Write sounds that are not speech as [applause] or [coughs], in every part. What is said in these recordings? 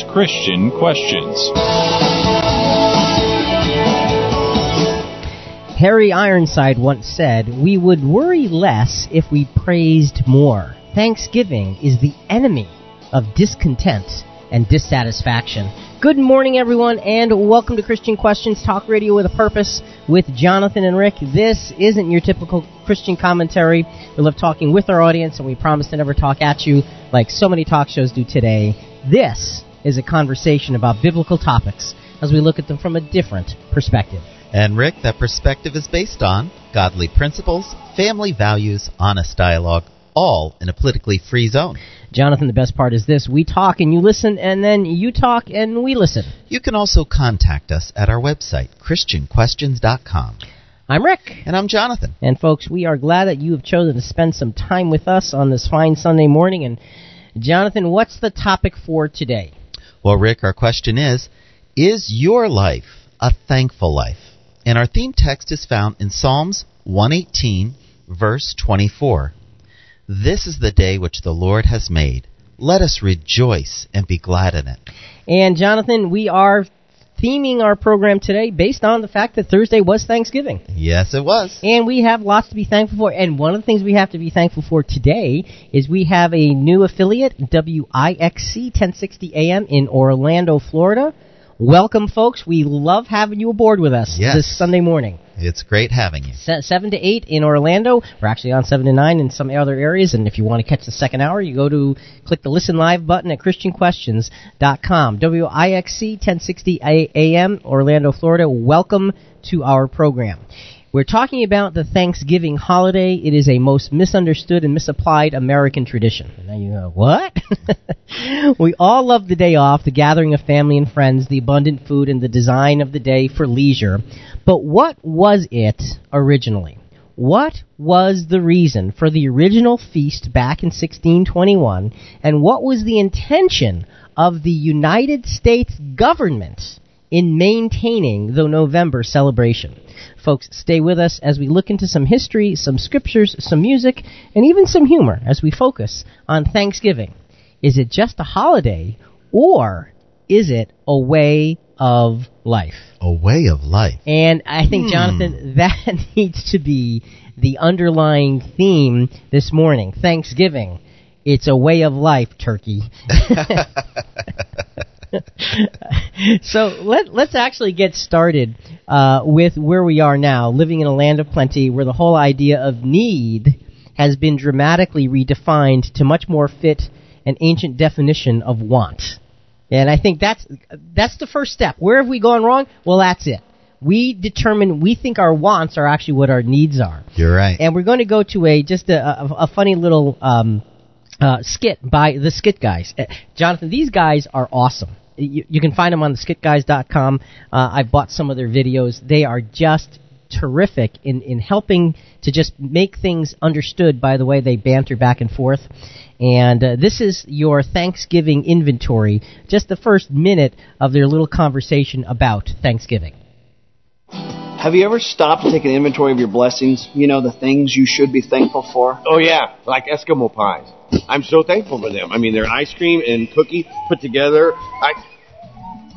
is Christian Questions. Harry Ironside once said, We would worry less if we praised more. Thanksgiving is the enemy of discontent and dissatisfaction. Good morning, everyone, and welcome to Christian Questions Talk Radio with a Purpose with Jonathan and Rick. This isn't your typical Christian commentary. We love talking with our audience, and we promise to never talk at you like so many talk shows do today. This is a conversation about biblical topics as we look at them from a different perspective. And Rick, that perspective is based on godly principles, family values, honest dialogue, all in a politically free zone. Jonathan, the best part is this we talk and you listen, and then you talk and we listen. You can also contact us at our website, ChristianQuestions.com. I'm Rick. And I'm Jonathan. And folks, we are glad that you have chosen to spend some time with us on this fine Sunday morning. And Jonathan, what's the topic for today? Well, Rick, our question is Is your life a thankful life? And our theme text is found in Psalms 118, verse 24. This is the day which the Lord has made. Let us rejoice and be glad in it. And Jonathan, we are theming our program today based on the fact that Thursday was Thanksgiving. Yes, it was. And we have lots to be thankful for. And one of the things we have to be thankful for today is we have a new affiliate, WIXC 1060 AM in Orlando, Florida. Welcome, folks. We love having you aboard with us yes. this Sunday morning. It's great having you. Se- 7 to 8 in Orlando. We're actually on 7 to 9 in some other areas. And if you want to catch the second hour, you go to click the Listen Live button at ChristianQuestions.com. WIXC 1060 AM, Orlando, Florida. Welcome to our program. We're talking about the Thanksgiving holiday. It is a most misunderstood and misapplied American tradition. Now you go, what? [laughs] we all love the day off, the gathering of family and friends, the abundant food, and the design of the day for leisure. But what was it originally? What was the reason for the original feast back in 1621, and what was the intention of the United States government in maintaining the November celebration? Folks, stay with us as we look into some history, some scriptures, some music, and even some humor as we focus on Thanksgiving. Is it just a holiday, or is it a way of life? A way of life. And I think, Hmm. Jonathan, [laughs] that needs to be the underlying theme this morning. Thanksgiving. It's a way of life, turkey. [laughs] [laughs] [laughs] so let let's actually get started uh, with where we are now, living in a land of plenty, where the whole idea of need has been dramatically redefined to much more fit an ancient definition of want. And I think that's that's the first step. Where have we gone wrong? Well, that's it. We determine we think our wants are actually what our needs are. You're right. And we're going to go to a just a, a, a funny little um, uh, skit by the Skit Guys. Uh, Jonathan, these guys are awesome. You, you can find them on the skitguys.com. Uh, I bought some of their videos. They are just terrific in, in helping to just make things understood by the way they banter back and forth. And uh, this is your Thanksgiving inventory, just the first minute of their little conversation about Thanksgiving. Have you ever stopped to take an inventory of your blessings? You know, the things you should be thankful for? Oh yeah, like Eskimo pies. I'm so thankful for them. I mean, they're ice cream and cookie put together. I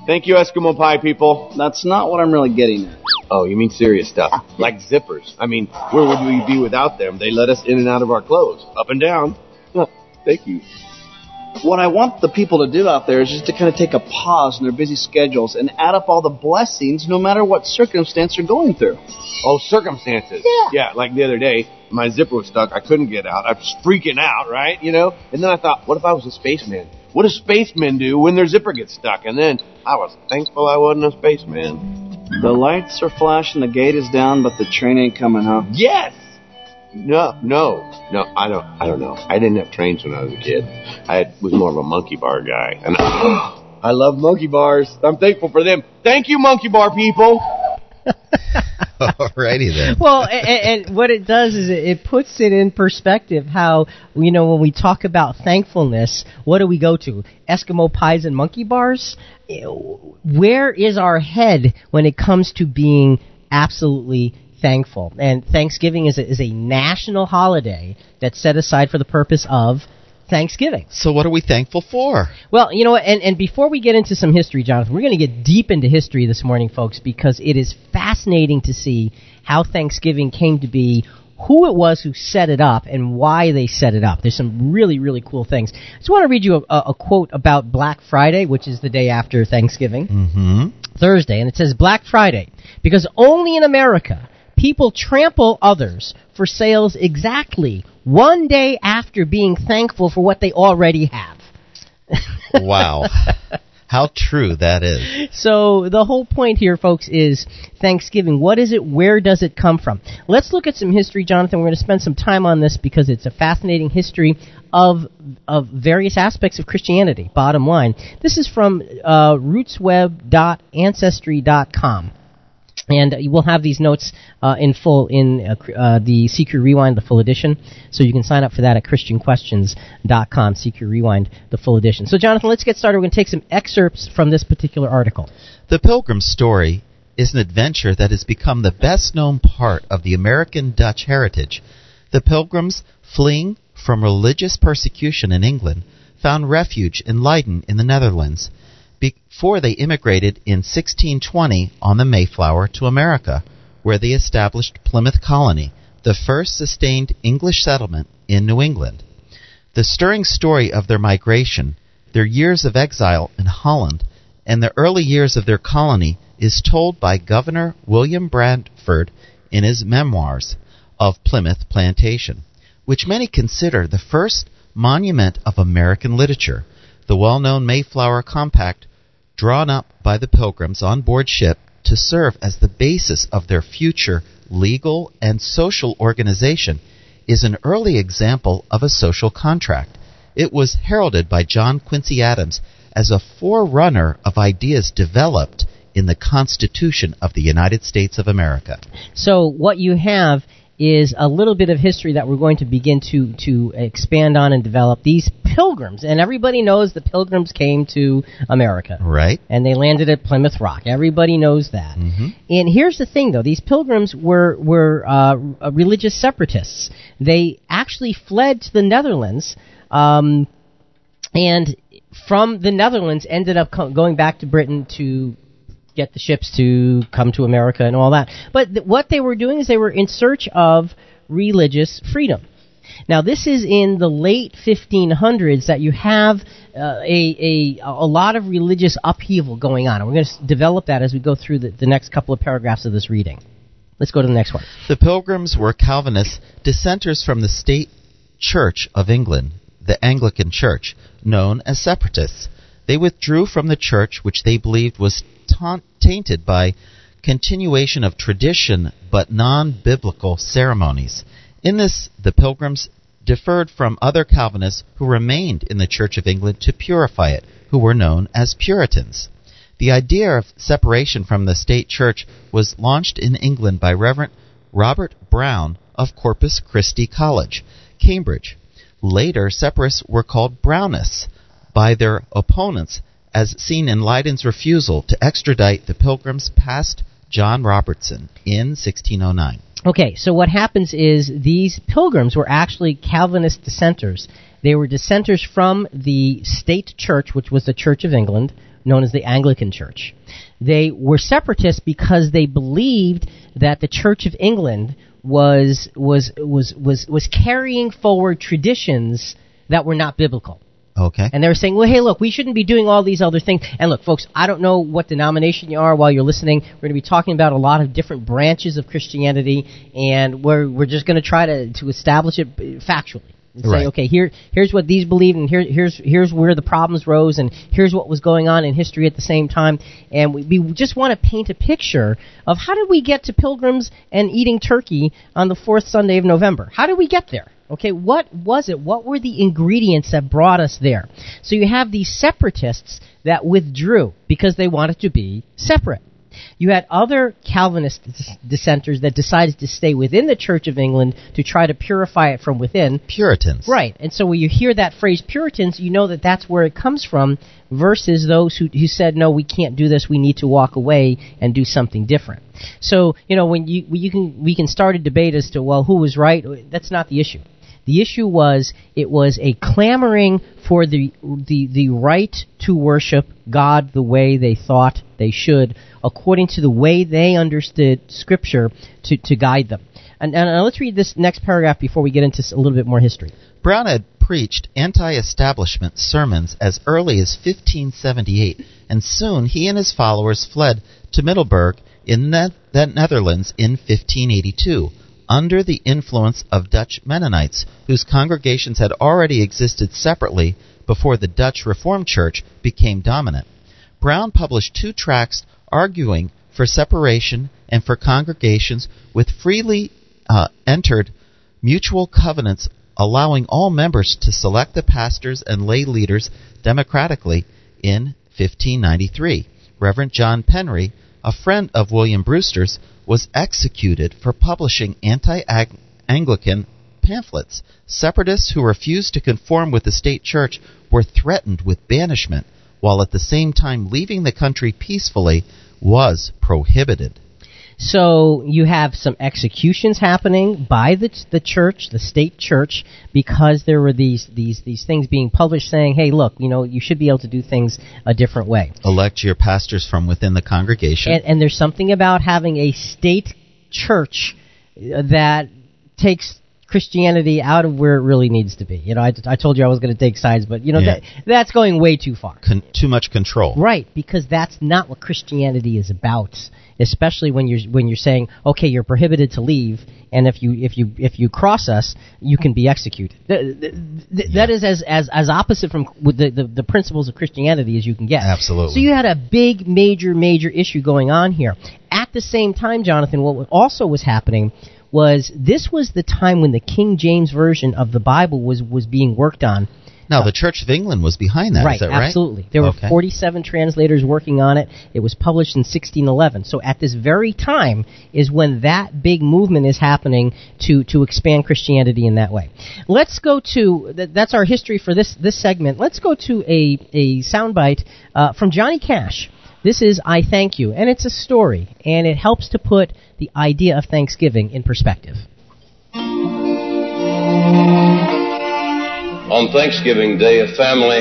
thank you, Eskimo pie people. That's not what I'm really getting at. Oh, you mean serious stuff, ah, like zippers. I mean, where would we be without them? They let us in and out of our clothes, up and down. Thank you. What I want the people to do out there is just to kind of take a pause in their busy schedules and add up all the blessings, no matter what circumstance they're going through. Oh, circumstances. Yeah. Yeah, like the other day, my zipper was stuck. I couldn't get out. I was freaking out, right? You know? And then I thought, what if I was a spaceman? What do spacemen do when their zipper gets stuck? And then I was thankful I wasn't a spaceman. The lights are flashing, the gate is down, but the train ain't coming, huh? Yes! No, no, no. I don't. I don't know. I didn't have trains when I was a kid. I was more of a monkey bar guy, and I, [gasps] I love monkey bars. I'm thankful for them. Thank you, monkey bar people. [laughs] Alrighty then. well, and, and what it does is it, puts it in perspective how you know when we talk about thankfulness, what do we go to? Eskimo pies and monkey bars. Where is our head when it comes to being absolutely thankful? And Thanksgiving is a, is a national holiday that's set aside for the purpose of Thanksgiving. So, what are we thankful for? Well, you know and, and before we get into some history, Jonathan, we're going to get deep into history this morning, folks, because it is fascinating to see how Thanksgiving came to be, who it was who set it up, and why they set it up. There's some really, really cool things. I just want to read you a, a quote about Black Friday, which is the day after Thanksgiving, Mm-hmm. Thursday, and it says Black Friday, because only in America people trample others for sales exactly one day after being thankful for what they already have. [laughs] Wow. How true that is. So the whole point here, folks, is Thanksgiving. What is it? Where does it come from? Let's look at some history, Jonathan. We're going to spend some time on this because it's a fascinating history of of various aspects of Christianity. Bottom line, this is from uh, rootsweb.ancestry.com. And we'll have these notes uh, in full in uh, uh, the CQ Rewind, the full edition. So you can sign up for that at ChristianQuestions.com, CQ Rewind, the full edition. So, Jonathan, let's get started. We're going to take some excerpts from this particular article. The Pilgrim's story is an adventure that has become the best known part of the American Dutch heritage. The Pilgrims, fleeing from religious persecution in England, found refuge in Leiden in the Netherlands before they immigrated in 1620 on the Mayflower to America, where they established Plymouth Colony, the first sustained English settlement in New England. The stirring story of their migration, their years of exile in Holland, and the early years of their colony is told by Governor William Bradford in his Memoirs of Plymouth Plantation, which many consider the first monument of American literature. The well known Mayflower Compact, drawn up by the Pilgrims on board ship to serve as the basis of their future legal and social organization, is an early example of a social contract. It was heralded by John Quincy Adams as a forerunner of ideas developed in the Constitution of the United States of America. So what you have is a little bit of history that we're going to begin to to expand on and develop. These pilgrims, and everybody knows the pilgrims came to America. Right? And they landed at Plymouth Rock. Everybody knows that. Mm-hmm. And here's the thing, though: these pilgrims were were uh, religious separatists. They actually fled to the Netherlands, um, and from the Netherlands ended up co- going back to Britain to get the ships to come to America and all that. But th- what they were doing is they were in search of religious freedom. Now, this is in the late 1500s that you have uh, a, a, a lot of religious upheaval going on. And we're going to develop that as we go through the, the next couple of paragraphs of this reading. Let's go to the next one. The Pilgrims were Calvinists, dissenters from the state church of England, the Anglican Church, known as separatists. They withdrew from the church which they believed was ta- tainted by continuation of tradition but non biblical ceremonies. In this, the Pilgrims differed from other Calvinists who remained in the Church of England to purify it, who were known as Puritans. The idea of separation from the state church was launched in England by Reverend Robert Browne of Corpus Christi College, Cambridge. Later, separatists were called Brownists by their opponents, as seen in Leiden's refusal to extradite the Pilgrims past John Robertson in 1609. Okay, so what happens is these pilgrims were actually Calvinist dissenters. They were dissenters from the state church, which was the Church of England, known as the Anglican Church. They were separatists because they believed that the Church of England was was was was was carrying forward traditions that were not biblical. Okay. And they were saying, well, hey, look, we shouldn't be doing all these other things. And look, folks, I don't know what denomination you are while you're listening. We're going to be talking about a lot of different branches of Christianity, and we're, we're just going to try to, to establish it factually. And say, Right. okay, here, here's what these believe, and here, here's, here's where the problems rose, and here's what was going on in history at the same time. And we, we just want to paint a picture of how did we get to pilgrims and eating turkey on the fourth Sunday of November? How did we get there? Okay, what was it? What were the ingredients that brought us there? So you have these separatists that withdrew because they wanted to be separate. You had other Calvinist dissenters that decided to stay within the Church of England to try to purify it from within. Puritans. Right, and so when you hear that phrase Puritans, you know that that's where it comes from, versus those who, who said, no, we can't do this, we need to walk away and do something different. So, you know, when you, you can, we can start a debate as to, well, who was right, that's not the issue. The issue was it was a clamoring for the the the right to worship God the way they thought they should, according to the way they understood Scripture to to guide them. And, and let's read this next paragraph before we get into a little bit more history. Browne had preached anti establishment sermons as early as 1578, and soon he and his followers fled to Middelburg in the Netherlands in 1582 under the influence of Dutch Mennonites, whose congregations had already existed separately before the Dutch Reformed Church became dominant. Browne published two tracts arguing for separation and for congregations with freely uh, entered mutual covenants allowing all members to select the pastors and lay leaders democratically in 1593. Reverend John Penry, a friend of William Brewster's, was executed for publishing anti Anglican pamphlets. Separatists who refused to conform with the state church were threatened with banishment, while at the same time leaving the country peacefully was prohibited. So you have some executions happening by the the church, the state church, because there were these these these things being published saying, "Hey, look, you know, you should be able to do things a different way." Elect your pastors from within the congregation. And, and there's something about having a state church uh, that takes Christianity out of where it really needs to be. You know, I, I told you I was going to take sides, but you know yeah. that that's going way too far. Con- too much control. Right, because that's not what Christianity is about. Especially when you're when you're saying, okay, you're prohibited to leave, and if you if you if you cross us, you can be executed. Th- th- th- yeah. That is as as as opposite from the, the the principles of Christianity as you can get. Absolutely. So you had a big, major, major issue going on here. At the same time, Jonathan, what also was happening was this was the time when the King James version of the Bible was was being worked on. Now, the Church of England was behind that, right, that right? Absolutely. There okay. were 47 translators working on it. It was published in 1611. So at this very time is when that big movement is happening to, to expand Christianity in that way. Let's go to, that's our history for this, this segment. Let's go to a, a soundbite uh, from Johnny Cash. This is I Thank You, and it's a story, and it helps to put the idea of Thanksgiving in perspective. On Thanksgiving Day, a family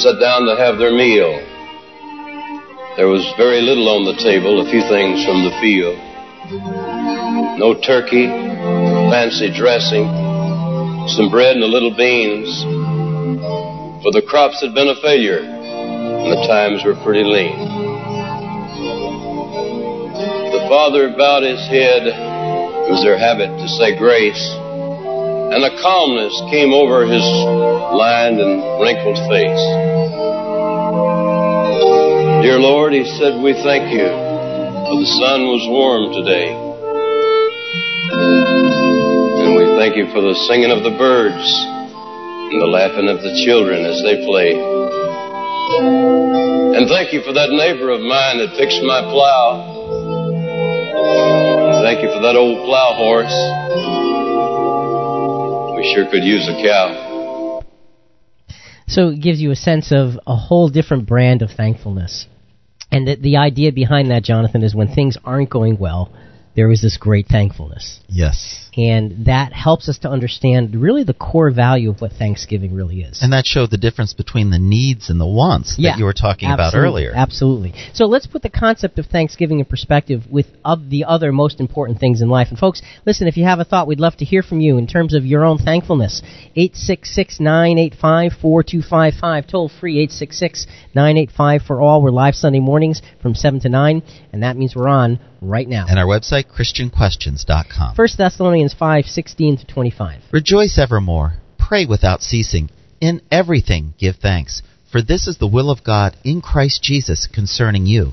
sat down to have their meal. There was very little on the table, a few things from the field. No turkey, fancy dressing, some bread and a little beans. For the crops had been a failure, and the times were pretty lean The father bowed his head. It was their habit to say grace. And a calmness came over his lined and wrinkled face. Dear Lord, he said, we thank you, for the sun was warm today. And we thank you for the singing of the birds and the laughing of the children as they play. And thank you for that neighbor of mine that fixed my plow. And Thank you for that old plow horse. We sure could use a cow. So it gives you a sense of a whole different brand of thankfulness. And the, the idea behind that, Jonathan, is when things aren't going well, there is this great thankfulness. Yes. And that helps us to understand really the core value of what Thanksgiving really is. And that showed the difference between the needs and the wants yeah, that you were talking about earlier. Absolutely. So let's put the concept of Thanksgiving in perspective with of the other most important things in life. And folks, listen, if you have a thought, we'd love to hear from you in terms of your own thankfulness. 866-985-4255, toll free 866-985 for all. We're live Sunday mornings from 7 to 9, and that means we're on right now. And our website, ChristianQuestions.com. First Thessalonians 5, 16 to 25. Rejoice evermore. Pray without ceasing. In everything give thanks. For this is the will of God in Christ Jesus concerning you.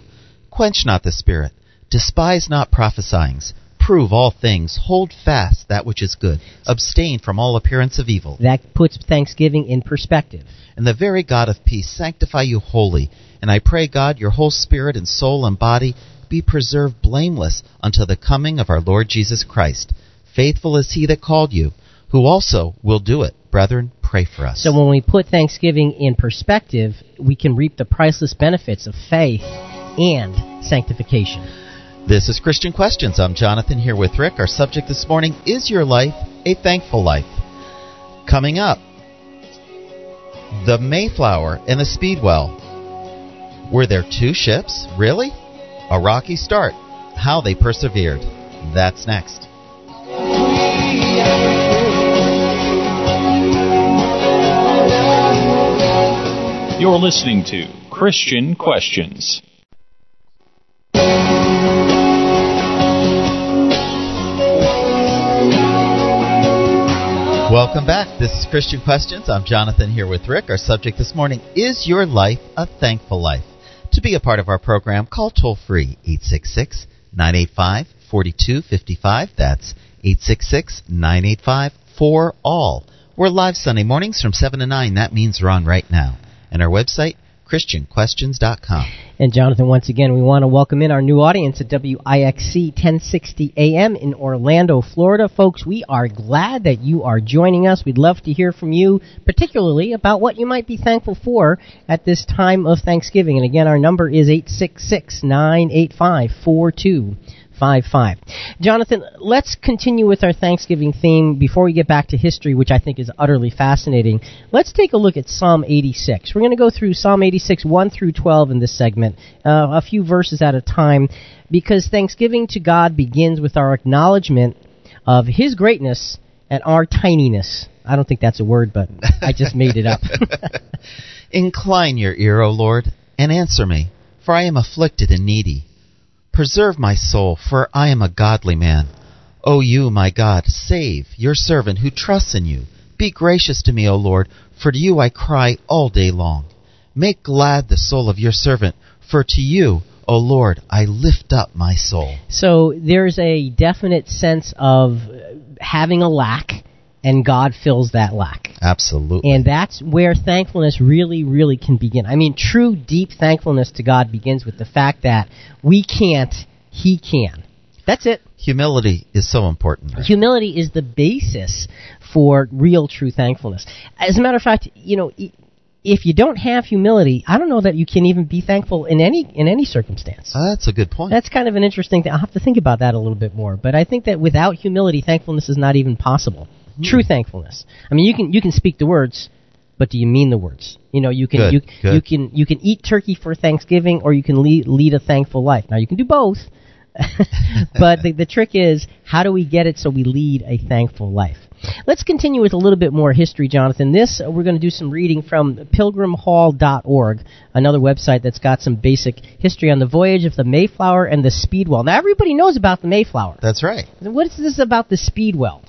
Quench not the Spirit. Despise not prophesying. Prove all things. Hold fast that which is good. Abstain from all appearance of evil. That puts Thanksgiving in perspective. And the very God of peace sanctify you wholly. And I pray, God, your whole spirit and soul and body be preserved blameless until the coming of our Lord Jesus Christ. Faithful is he that called you, who also will do it. Brethren, pray for us. So when we put Thanksgiving in perspective, we can reap the priceless benefits of faith and sanctification. This is Christian Questions. I'm Jonathan here with Rick. Our subject this morning is your life a thankful life? Coming up, the Mayflower and the Speedwell. Were there two ships? Really? A rocky start. How they persevered. That's next. You're listening to Christian Questions. Welcome back. This is Christian Questions. I'm Jonathan here with Rick. Our subject this morning is Your Life a Thankful Life? To be a part of our program, call toll free 866 985 4255. That's 866 985 4 all. We're live Sunday mornings from 7 to 9. That means we're on right now. And our website, ChristianQuestions.com. And Jonathan, once again, we want to welcome in our new audience at WIXC 1060 AM in Orlando, Florida. Folks, we are glad that you are joining us. We'd love to hear from you, particularly about what you might be thankful for at this time of Thanksgiving. And again, our number is 866 985 55. Jonathan, let's continue with our Thanksgiving theme before we get back to history, which I think is utterly fascinating. Let's take a look at Psalm 86. We're going to go through Psalm 86, 1 through 12 in this segment, uh, a few verses at a time, because Thanksgiving to God begins with our acknowledgement of His greatness and our tininess. I don't think that's a word, but I just made it up. [laughs] Incline your ear, O Lord, and answer me, for I am afflicted and needy. Preserve my soul, for I am a godly man. O you, my God, save your servant who trusts in you. Be gracious to me, O Lord, for to you I cry all day long. Make glad the soul of your servant, for to you, O Lord, I lift up my soul. So there's a definite sense of having a lack, and God fills that lack. Absolutely. And that's where thankfulness really, really can begin. I mean, true, deep thankfulness to God begins with the fact that we can't, He can. That's it. Humility is so important. Right? Humility is the basis for real, true thankfulness. As a matter of fact, you know, if you don't have humility, I don't know that you can even be thankful in any in any circumstance. Uh, that's a good point. That's kind of an interesting thing. I'll have to think about that a little bit more. But I think that without humility, thankfulness is not even possible. True thankfulness. I mean, you can you can speak the words, but do you mean the words? You know, you can Good, you good. you can you can eat turkey for Thanksgiving, or you can lead, lead a thankful life. Now you can do both, [laughs] but the, the trick is how do we get it so we lead a thankful life? Let's continue with a little bit more history, Jonathan. This uh, we're going to do some reading from pilgrimhall.org, another website that's got some basic history on the voyage of the Mayflower and the Speedwell. Now everybody knows about the Mayflower. That's right. What is this about the Speedwell?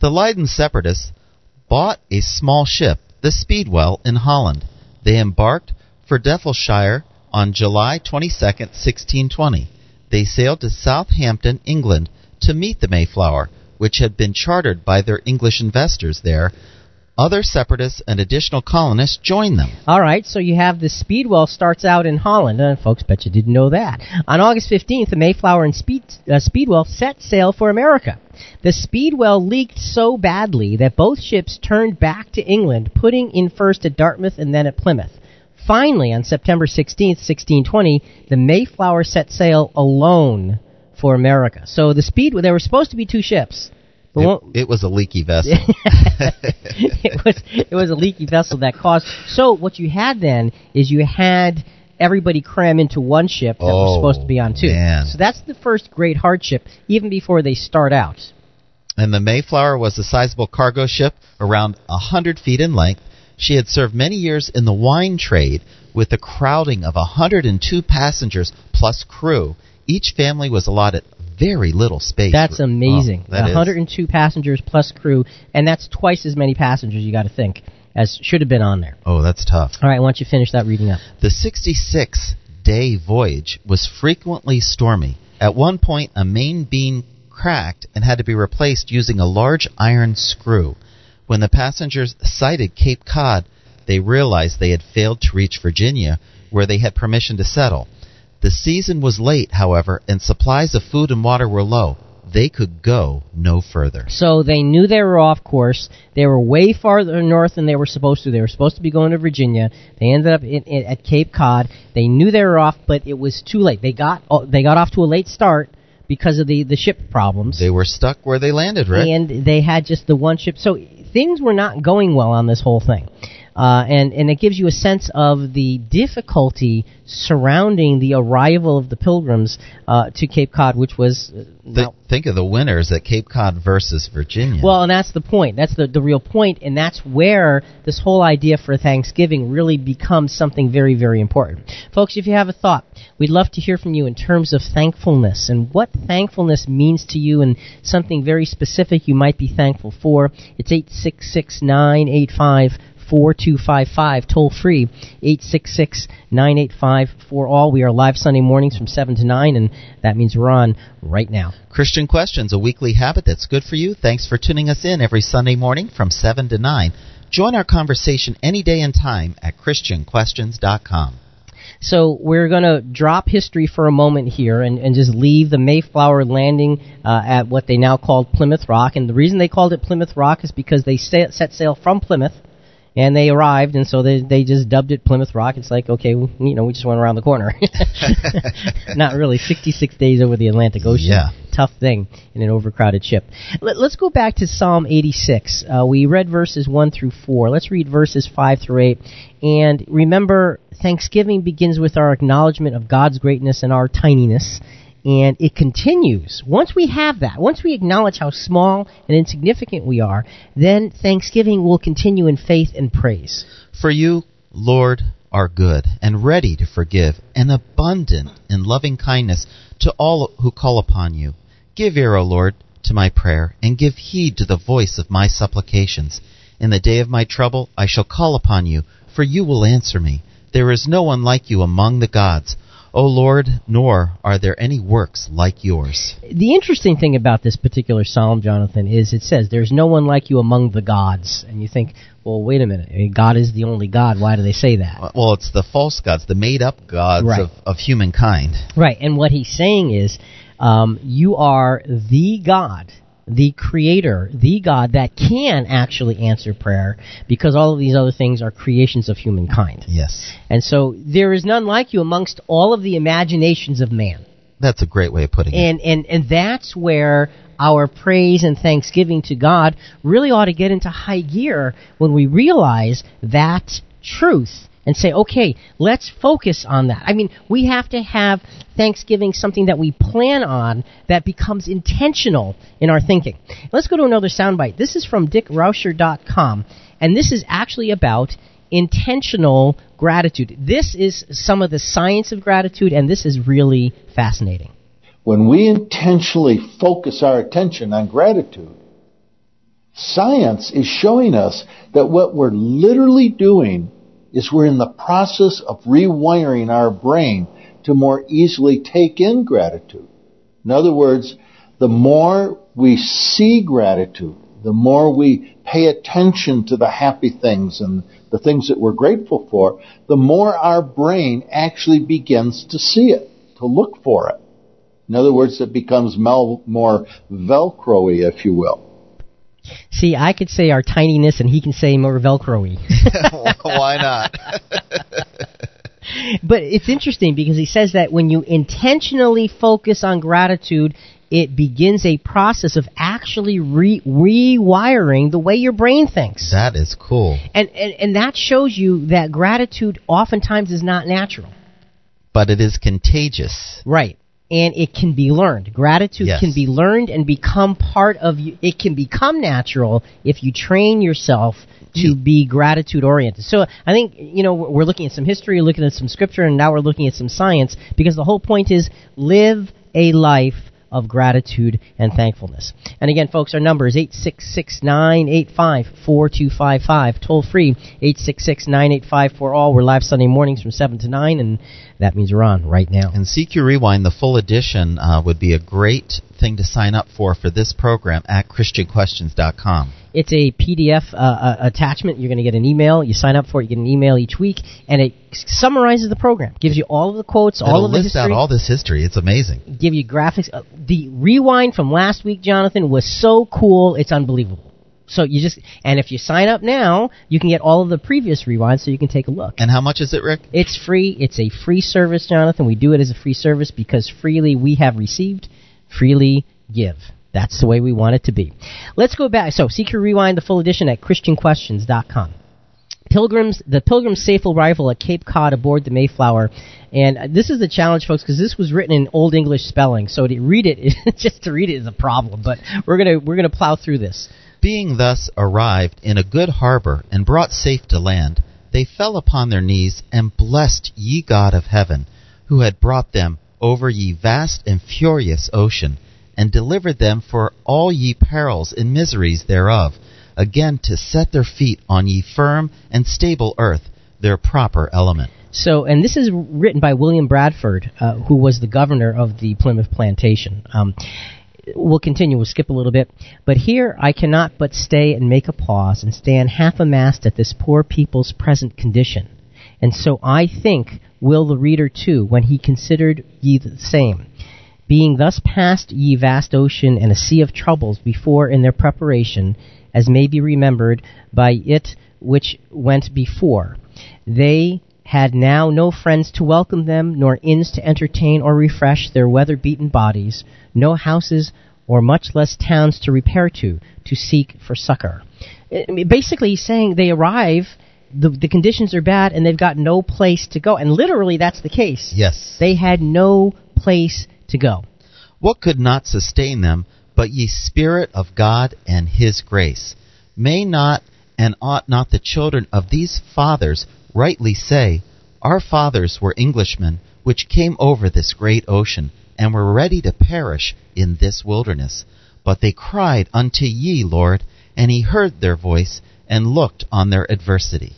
The Leiden separatists bought a small ship, the Speedwell, in Holland. They embarked for Delfshaven on July 22, 1620. They sailed to Southampton, England, to meet the Mayflower, which had been chartered by their English investors there. Other separatists and additional colonists joined them. All right, so you have the Speedwell starts out in Holland, and folks bet you didn't know that. On August 15th, the Mayflower and Speed, uh, Speedwell set sail for America. The Speedwell leaked so badly that both ships turned back to England, putting in first at Dartmouth and then at Plymouth. Finally, on September 16th, 1620, the Mayflower set sail alone for America. So the Speedwell, there were supposed to be two ships. It, it was a leaky vessel. [laughs] it was it was a leaky vessel that caused. So what you had then is you had everybody cram into one ship that was Oh, supposed to be on oh, two. man. So that's the first great hardship, even before they start out. and the Mayflower was a sizable cargo ship, around a hundred feet in length. She had served many years in the wine trade with a crowding of a 102 passengers plus crew. Each family was allotted very little space. That's amazing. Oh, that is. 102 passengers plus crew, and that's twice as many passengers. You got to think as should have been on there. Oh, that's tough. All right, why don't you finish that reading up? The 66 day voyage was frequently stormy. At one point, a main beam cracked and had to be replaced using a large iron screw. When the passengers sighted Cape Cod, they realized they had failed to reach Virginia, where they had permission to settle. The season was late, however, and supplies of food and water were low. They could go no further. So they knew they were off course. They were way farther north than they were supposed to. They were supposed to be going to Virginia. They ended up in, in, at Cape Cod. They knew they were off, but it was too late. They got oh, they got off to a late start because of the the ship problems. They were stuck where they landed, right? and they had just the one ship. So things were not going well on this whole thing. Uh, and and it gives you a sense of the difficulty surrounding the arrival of the pilgrims uh, to Cape Cod, which was uh, Th- think of the winners at Cape Cod versus Virginia. well, and that's the point. That's the, the real point, and that's where this whole idea for Thanksgiving really becomes something very, very important. Folks, if you have a thought, we'd love to hear from you in terms of thankfulness and what thankfulness means to you and something very specific you might be thankful for. It's 866 985 4255, toll free, 866 985 for all. We are live Sunday mornings from 7 to 9, and that means we're on right now. Christian Questions, a weekly habit that's good for you. Thanks for tuning us in every Sunday morning from 7 to 9. Join our conversation any day and time at ChristianQuestions.com. So we're going to drop history for a moment here and, and just leave the Mayflower landing uh, at what they now called Plymouth Rock. And the reason they called it Plymouth Rock is because they set sail from Plymouth and they arrived, and so they they just dubbed it Plymouth Rock. It's like okay, we, you know, we just went around the corner. [laughs] [laughs] Not really. Sixty six days over the Atlantic Ocean. Yeah. Tough thing in an overcrowded ship. Let, us go back to Psalm 86. Uh, we read verses 1 through 4. Let's read verses 5 through 8. And remember, Thanksgiving begins with our acknowledgement of God's greatness and our tininess and it continues. Once we have that, once we acknowledge how small and insignificant we are, then Thanksgiving will continue in faith and praise. For you, Lord, are good and ready to forgive and abundant in loving kindness to all who call upon you. Give ear, O Lord, to my prayer, and give heed to the voice of my supplications. In the day of my trouble I shall call upon you, for you will answer me. There is no one like you among the gods. O Lord, nor are there any works like yours. The interesting thing about this particular psalm, Jonathan, is it says, There's no one like you among the gods. And you think, well, wait a minute. I mean, God is the only God. Why do they say that? Well, it's the false gods, the made up gods Right. of, of humankind. Right. And what he's saying is, um, you are the God, the creator, the God that can actually answer prayer because all of these other things are creations of humankind. Yes. And so there is none like you amongst all of the imaginations of man. That's a great way of putting it. And, and, and that's where our praise and thanksgiving to God really ought to get into high gear when we realize that truth and say, okay, let's focus on that. I mean, we have to have Thanksgiving something that we plan on that becomes intentional in our thinking. Let's go to another soundbite. This is from dickrauscher.com, and this is actually about intentional gratitude. This is some of the science of gratitude, and this is really fascinating. when we intentionally focus our attention on gratitude, science is showing us that what we're literally doing is we're in the process of rewiring our brain to more easily take in gratitude. In other words, the more we see gratitude, the more we pay attention to the happy things and the things that we're grateful for, the more our brain actually begins to see it, to look for it. In other words, it becomes more velcro-y, if you will. See, I could say our tininess, and he can say more Velcro-y. [laughs] Why not? [laughs] but it's interesting because he says that when you intentionally focus on gratitude, it begins a process of actually re- rewiring the way your brain thinks. that is cool. And, and, and that shows you that gratitude oftentimes is not natural. But it is contagious. Right. And it can be learned. Gratitude Yes. can be learned and become part of you. It can become natural if you train yourself to be gratitude oriented. So I think, you know, we're looking at some history, looking at some scripture, and now we're looking at some science because the whole point is live a life of gratitude and thankfulness. And again, folks, our number is 866-985-4255. Toll free, 866-985-4all. We're live Sunday mornings from 7 to 9, and that means we're on right now. And CQ Rewind, the full edition, uh, would be a great thing to sign up for for this program at ChristianQuestions.com. It's a PDF uh, uh, attachment. You're going to get an email. You sign up for it. You get an email each week, and it summarizes the program. Gives you all of the quotes, all It'll of the history. out all this history. It's amazing. give you graphics. Uh, the rewind from last week, Jonathan, was so cool. It's unbelievable. So you just and if you sign up now, you can get all of the previous rewinds, so you can take a look. And how much is it, Rick? It's free. It's a free service, Jonathan. We do it as a free service because freely we have received, freely give. That's the way we want it to be. Let's go back. So, CQ Rewind, the full edition at ChristianQuestions.com. Pilgrims, the Pilgrim's safe arrival at Cape Cod aboard the Mayflower, and this is the challenge, folks, because this was written in Old English spelling. So to read it, [laughs] just to read it is a problem. But we're gonna we're gonna plow through this. Being thus arrived in a good harbor and brought safe to land, they fell upon their knees and blessed ye God of heaven, who had brought them over ye vast and furious ocean, and delivered them for all ye perils and miseries thereof, again to set their feet on ye firm and stable earth, their proper element. So, and this is written by William Bradford, uh, who was the governor of the Plymouth plantation. Um, we'll continue. We'll skip a little bit. But here I cannot but stay and make a pause and stand half amazed at this poor people's present condition. And so I think will the reader too, when he considered ye the same. Being thus past ye vast ocean and a sea of troubles before in their preparation, as may be remembered by it which went before. They had now no friends to welcome them, nor inns to entertain or refresh their weather beaten bodies, no houses or much less towns to repair to, to seek for succor. Eh, basically, he's saying they arrive, the, the conditions are bad, and they've got no place to go. And literally, that's the case. Yes. They had no place to go. What could not sustain them but ye Spirit of God and His grace? May not and ought not the children of these fathers rightly say, Our fathers were Englishmen, which came over this great ocean, and were ready to perish in this wilderness. But they cried unto ye, Lord, and he heard their voice, and looked on their adversity.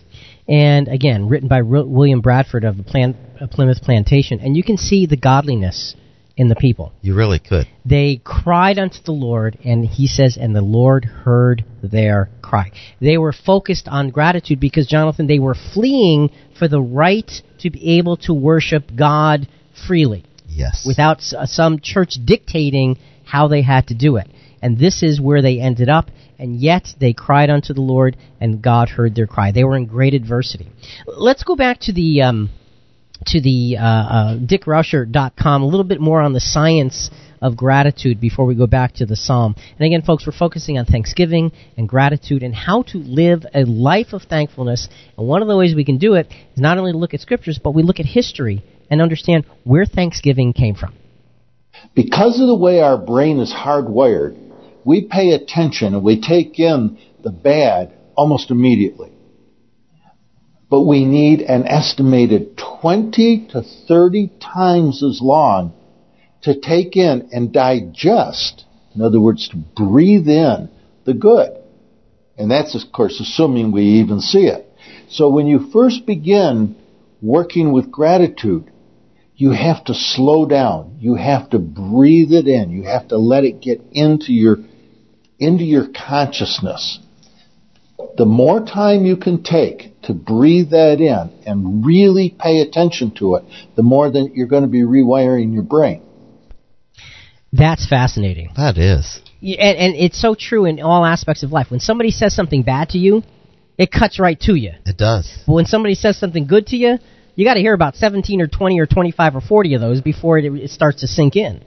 And again, written by R- William Bradford of the Plan- Plymouth Plantation. And you can see the godliness in the people. You really could. They cried unto the Lord, and he says, and the Lord heard their cry. They were focused on gratitude because, Jonathan, they were fleeing for the right to be able to worship God freely Yes. without s- some church dictating how they had to do it. And this is where they ended up, and yet they cried unto the Lord, and God heard their cry. They were in great adversity. Let's go back to the um, to the uh, uh, dickrusher.com a little bit more on the science of gratitude before we go back to the psalm. And again, folks, we're focusing on Thanksgiving and gratitude and how to live a life of thankfulness. And one of the ways we can do it is not only to look at scriptures, but we look at history and understand where Thanksgiving came from. Because of the way our brain is hardwired, we pay attention and we take in the bad almost immediately. But we need an estimated 20 to 30 times as long to take in and digest, in other words, to breathe in the good. And that's, of course, assuming we even see it. So when you first begin working with gratitude, you have to slow down. You have to breathe it in. You have to let it get into your, into your consciousness. The more time you can take to breathe that in and really pay attention to it, the more that you're going to be rewiring your brain. That's fascinating. That is. Yeah, and, and it's so true in all aspects of life. When somebody says something bad to you, it cuts right to you. It does. But when somebody says something good to you, you got to hear about 17 or 20 or 25 or 40 of those before it, it starts to sink in.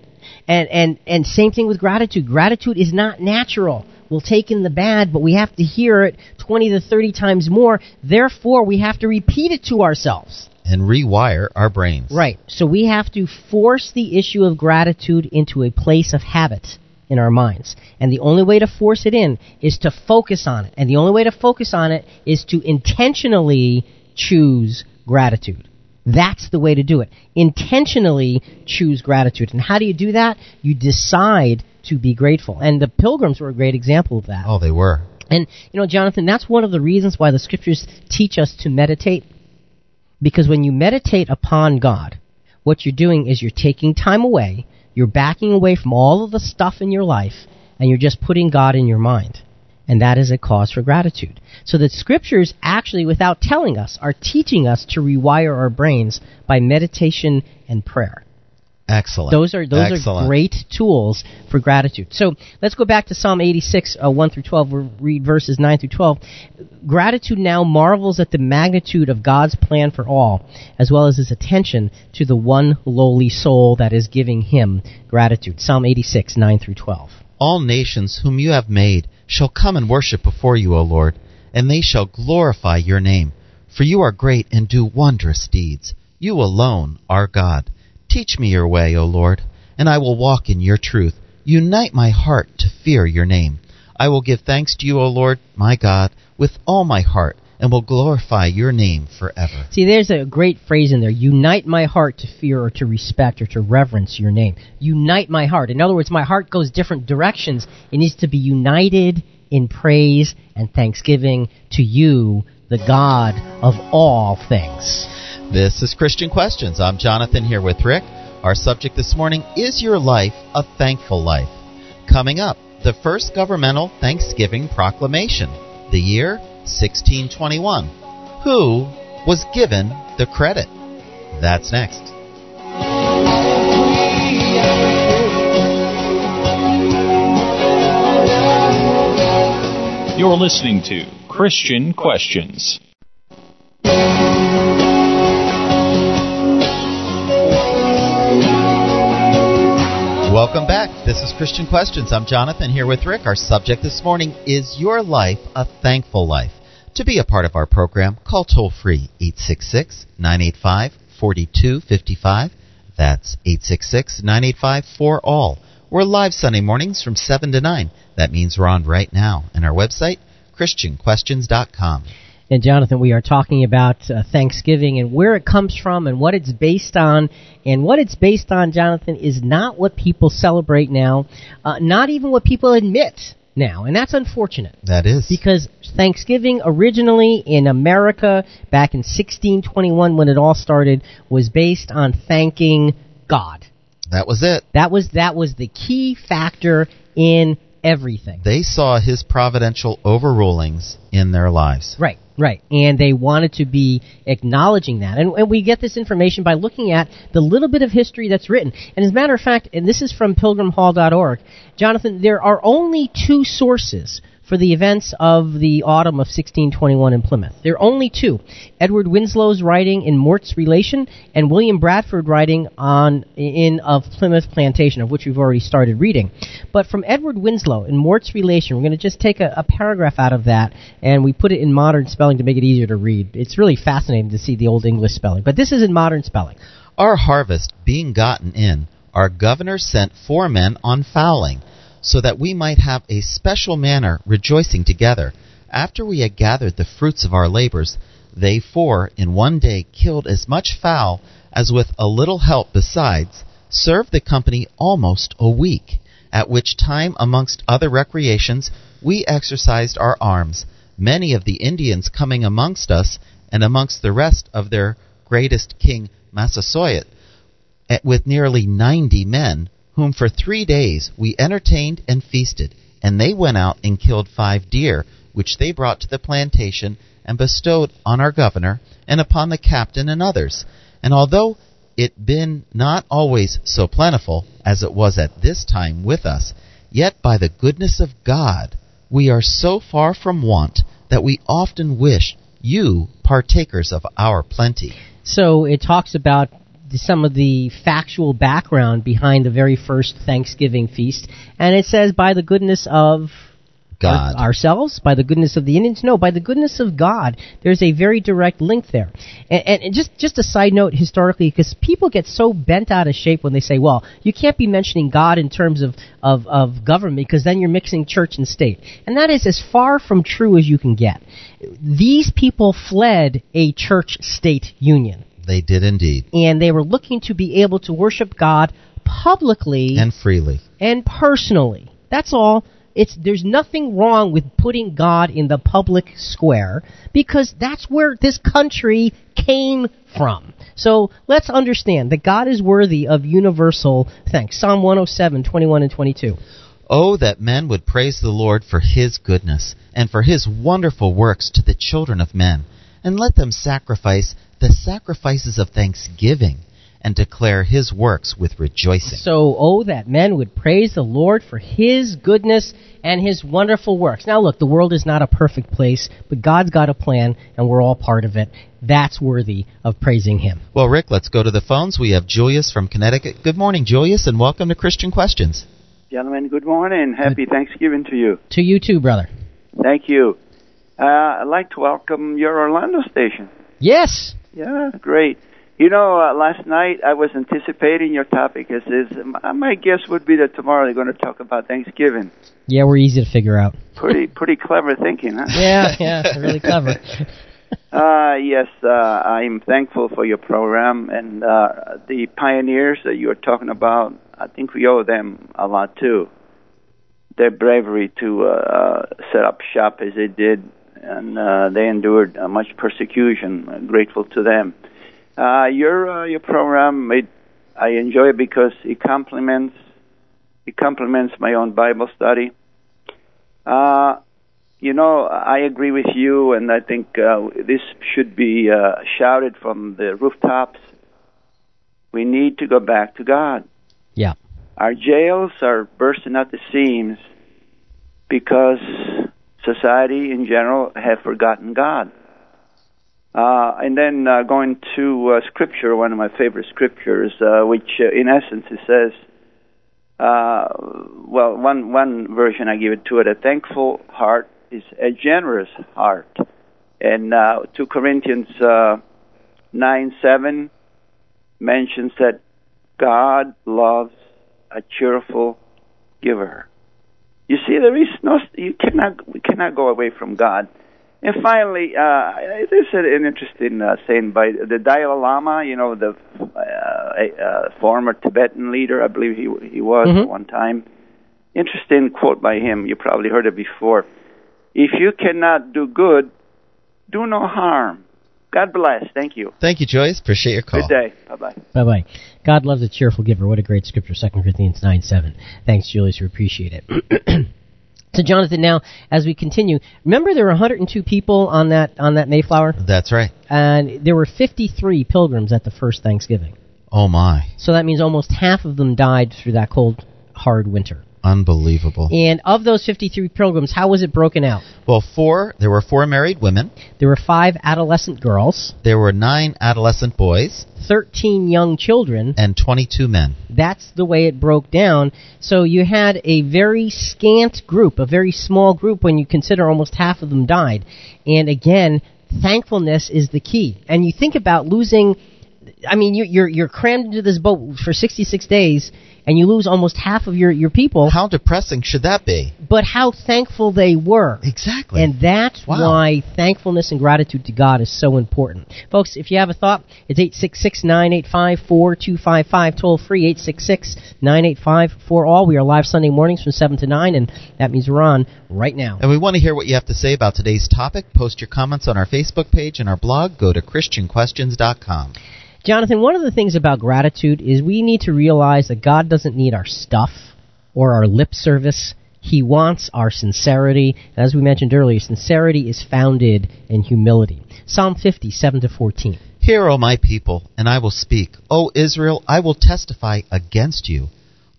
And and and same thing with gratitude. Gratitude is not natural. We'll take in the bad, but we have to hear it 20 to 30 times more. Therefore, we have to repeat it to ourselves. And rewire our brains. Right. So we have to force the issue of gratitude into a place of habit in our minds. And the only way to force it in is to focus on it. And the only way to focus on it is to intentionally choose gratitude. That's the way to do it. Intentionally choose gratitude. And how do you do that? You decide to be grateful. And the pilgrims were a great example of that. Oh, they were. And, you know, Jonathan, that's one of the reasons why the scriptures teach us to meditate. Because when you meditate upon God, what you're doing is you're taking time away, you're backing away from all of the stuff in your life, and you're just putting God in your mind. And that is a cause for gratitude. So the scriptures actually, without telling us, are teaching us to rewire our brains by meditation and prayer. Excellent. Those are those Excellent. are great tools for gratitude. So let's go back to Psalm 86, uh, 1 through 12. We'll read verses 9 through 12. Gratitude now marvels at the magnitude of God's plan for all, as well as his attention to the one lowly soul that is giving him gratitude. Psalm 86, 9 through 12. All nations whom you have made shall come and worship before you, O Lord, and they shall glorify your name. For you are great and do wondrous deeds. You alone are God. Teach me your way, O Lord, and I will walk in your truth. Unite my heart to fear your name. I will give thanks to you, O Lord, my God, with all my heart, and will glorify your name forever. See, there's a great phrase in there. Unite my heart to fear or to respect or to reverence your name. Unite my heart. In other words, my heart goes different directions. It needs to be united in praise and thanksgiving to you, the God of all things. This is Christian Questions. I'm Jonathan here with Rick. Our subject this morning is Your Life a Thankful Life? Coming up, the first governmental Thanksgiving proclamation, the year 1621. Who was given the credit? That's next. You're listening to Christian Questions. Welcome back. This is Christian Questions. I'm Jonathan here with Rick. Our subject this morning is Your Life a Thankful Life? To be a part of our program, call toll free 866 985 4255. That's 866 985 4 all. We're live Sunday mornings from 7 to 9. That means we're on right now. And our website, ChristianQuestions.com. And Jonathan, we are talking about uh, Thanksgiving and where it comes from and what it's based on. And what it's based on, Jonathan, is not what people celebrate now, uh, not even what people admit now. And that's unfortunate. That is. Because Thanksgiving originally in America back in 1621 when it all started was based on thanking God. That was it. That was that was the key factor in everything. They saw his providential overrulings in their lives. Right, right. And they wanted to be acknowledging that. And, and we get this information by looking at the little bit of history that's written. And as a matter of fact, and this is from pilgrimhall.org, Jonathan, there are only two sources for the events of the autumn of 1621 in Plymouth. There are only two. Edward Winslow's writing in Mourt's Relation and William Bradford writing on in of Plymouth Plantation, of which we've already started reading. But from Edward Winslow in Mourt's Relation, we're going to just take a, a paragraph out of that and we put it in modern spelling to make it easier to read. It's really fascinating to see the old English spelling, but this is in modern spelling. Our harvest being gotten in, our governor sent four men on fowling so that we might have a special manner rejoicing together. After we had gathered the fruits of our labors, they four in one day killed as much fowl as with a little help besides served the company almost a week, at which time amongst other recreations we exercised our arms, many of the Indians coming amongst us, and amongst the rest of their greatest king Massasoit, with nearly ninety men, whom for three days we entertained and feasted, and they went out and killed five deer, which they brought to the plantation and bestowed on our governor and upon the captain and others. And although it been not always so plentiful as it was at this time with us, yet by the goodness of God we are so far from want that we often wish you partakers of our plenty. So it talks about some of the factual background behind the very first Thanksgiving feast, and it says by the goodness of God. our- ourselves, by the goodness of the Indians. No, by the goodness of God. There's a very direct link there. And, and, and just just a side note historically, because people get so bent out of shape when they say, "Well, you can't be mentioning God in terms of of, of government because then you're mixing church and state," and that is as far from true as you can get. These people fled a church-state union They did indeed, and they were looking to be able to worship God publicly and freely. and personally. That's all. It's there's nothing wrong with putting God in the public square because that's where this country came from. So let's understand that God is worthy of universal thanks. Psalm 107, 21 and 22. Oh, that men would praise the Lord for his goodness and for his wonderful works to the children of men, and let them sacrifice the sacrifices of thanksgiving and declare his works with rejoicing. So, oh, that men would praise the Lord for His goodness and His wonderful works. Now, look, the world is not a perfect place, but God's got a plan, and we're all part of it. That's worthy of praising Him. Well, Rick, let's go to the phones. We have Julius from Connecticut. Good morning, Julius, and welcome to Christian Questions. Gentlemen, good morning. Happy Thanksgiving to you. To you too, brother. Thank you. Uh, I'd like to welcome your Orlando station. Yes. Yeah, great. You know, uh, last night I was anticipating your topic. As is, my my guess would be that tomorrow they're going to talk about Thanksgiving. Yeah, we're easy to figure out. Pretty, [laughs] pretty clever thinking, huh? Yeah, yeah, really clever. [laughs] Uh, yes, uh, I'm thankful for your program and uh, the pioneers that you are talking about. I think we owe them a lot too. Their bravery to uh, uh, set up shop as they did, and uh, they endured uh, much persecution. I'm grateful to them. Uh, your uh, your program, it, I enjoy it because it complements it complements my own Bible study. Uh, you know, I agree with you, and I think uh, this should be uh, shouted from the rooftops. We need to go back to God. Yeah. Our jails are bursting at the seams because society in general have forgotten God. Uh, and then uh, going to uh, scripture, one of my favorite scriptures, uh, which uh, in essence it says, uh, well, one one version I give it to it: a thankful heart is a generous heart. And uh, 2 Corinthians uh, 9 7 mentions that God loves a cheerful giver. You see, there is no, you cannot, we cannot go away from God. And finally, uh, there's an interesting uh, saying by the Dalai Lama, you know, the uh, uh, former Tibetan leader, I believe he he was Mhm. at one time. Interesting quote by him. You probably heard it before. If you cannot do good, do no harm. God bless. Thank you. Thank you, Joyce. Appreciate your call. Good day. Bye bye. Bye bye. God loves a cheerful giver. What a great scripture, Second Corinthians 9 7. Thanks, Julius. We appreciate it. [clears throat] so, Jonathan, now, as we continue, remember there were 102 people on that, on that Mayflower? That's right. And there were 53 pilgrims at the first Thanksgiving. Oh my, So that means almost half of them died through that cold, hard winter. Unbelievable. And of those 53 pilgrims, how was it broken out? Well, four. There were four married women. There were five adolescent girls, There were nine adolescent boys 13 young children, and 22 men. That's the way it broke down. So you had a very scant group, a very small group when you consider almost half of them died. And again, thankfulness is the key. And you think about losing I mean you you're you're crammed into this boat for 66 days and you lose almost half of your your people, How depressing should that be? but how thankful they were. Exactly. And that's Wow. why thankfulness and gratitude to God is so important. Folks, if you have a thought, it's 866-985-4255, toll free 866-985-4all. We are live Sunday mornings from 7 to 9, and that means we're on right now. And we want to hear what you have to say about today's topic. Post your comments on our Facebook page and our blog. Go to ChristianQuestions.com. Jonathan, one of the things about gratitude is we need to realize that God doesn't need our stuff or our lip service. He wants our sincerity. And as we mentioned earlier, sincerity is founded in humility. Psalm 50, 7 to 14. Hear, O my people, and I will speak. O Israel, I will testify against you.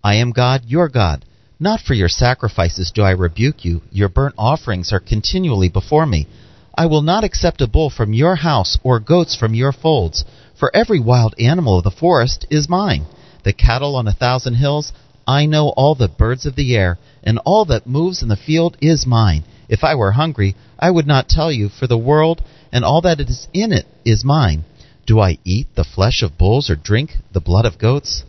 I am God, your God. Not for your sacrifices do I rebuke you. Your burnt offerings are continually before me. I will not accept a bull from your house or goats from your folds. For every wild animal of the forest is mine. The cattle on a thousand hills, I know all the birds of the air, and all that moves in the field is mine. If I were hungry, I would not tell you, for the world and all that is in it is mine. Do I eat the flesh of bulls or drink the blood of goats?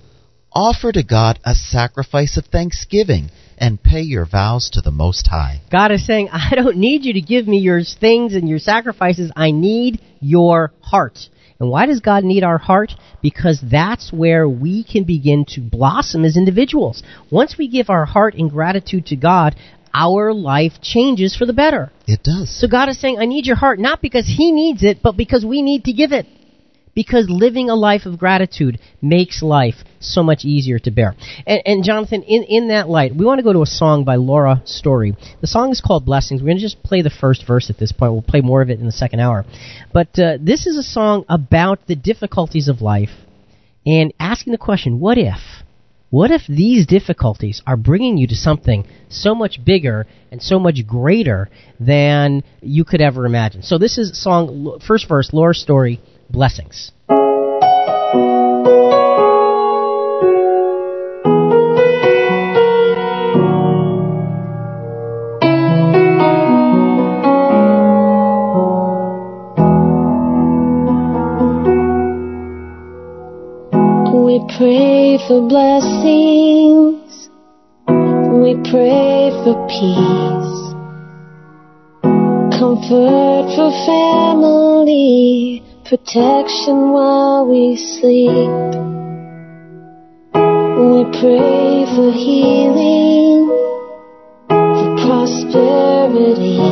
Offer to God a sacrifice of thanksgiving and pay your vows to the Most High. God is saying, I don't need you to give me your things and your sacrifices. I need your heart. And why does God need our heart? Because that's where we can begin to blossom as individuals. Once we give our heart in gratitude to God, our life changes for the better. It does. So God is saying, I need your heart, not because He needs it, but because we need to give it. Because living a life of gratitude makes life so much easier to bear. And, and Jonathan, in, in that light, we want to go to a song by Laura Story. The song is called Blessings. We're going to just play the first verse at this point. We'll play more of it in the second hour. But uh, this is a song about the difficulties of life and asking the question, what if? What if these difficulties are bringing you to something so much bigger and so much greater than you could ever imagine? So this is song, first verse, Laura Story, Blessings. pray for blessings. We pray for peace. Comfort for family. Protection while we sleep. We pray for healing. For prosperity.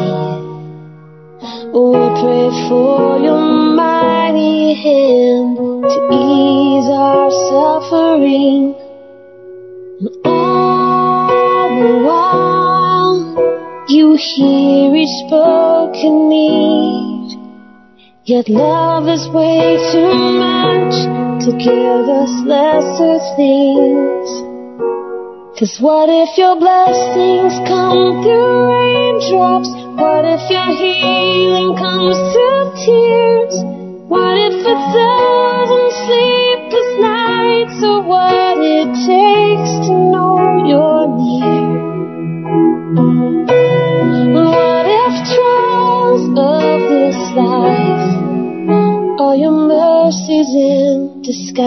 We pray for your mighty hand to ease our suffering. And all the while, you hear each spoken need. Yet love is way too much to give us lesser things. Cause what if your blessings come through raindrops? What if your healing comes through tears? What if a thousand sleepless nights are what it takes to know you're near? What if trials of this life are your mercies in disguise?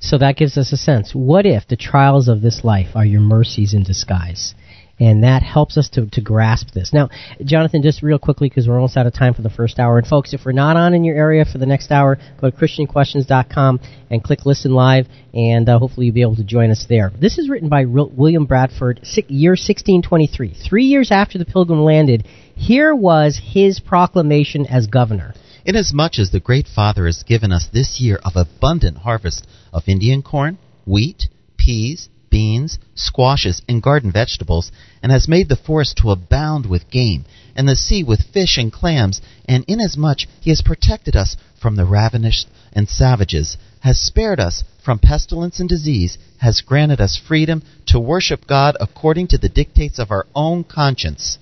So that gives us a sense. What if the trials of this life are your mercies in disguise? And that helps us to, to grasp this. Now, Jonathan, just real quickly, because we're almost out of time for the first hour. And folks, if we're not on in your area for the next hour, go to ChristianQuestions.com and click Listen Live, and uh, hopefully you'll be able to join us there. This is written by William Bradford, year 1623. Three years after the Pilgrim landed, here was his proclamation as governor. Inasmuch as the Great Father has given us this year of abundant harvest of Indian corn, wheat, peas, beans, squashes, and garden vegetables, and has made the forest to abound with game, and the sea with fish and clams, and inasmuch he has protected us from the ravenous and savages, has spared us from pestilence and disease, has granted us freedom to worship God according to the dictates of our own conscience.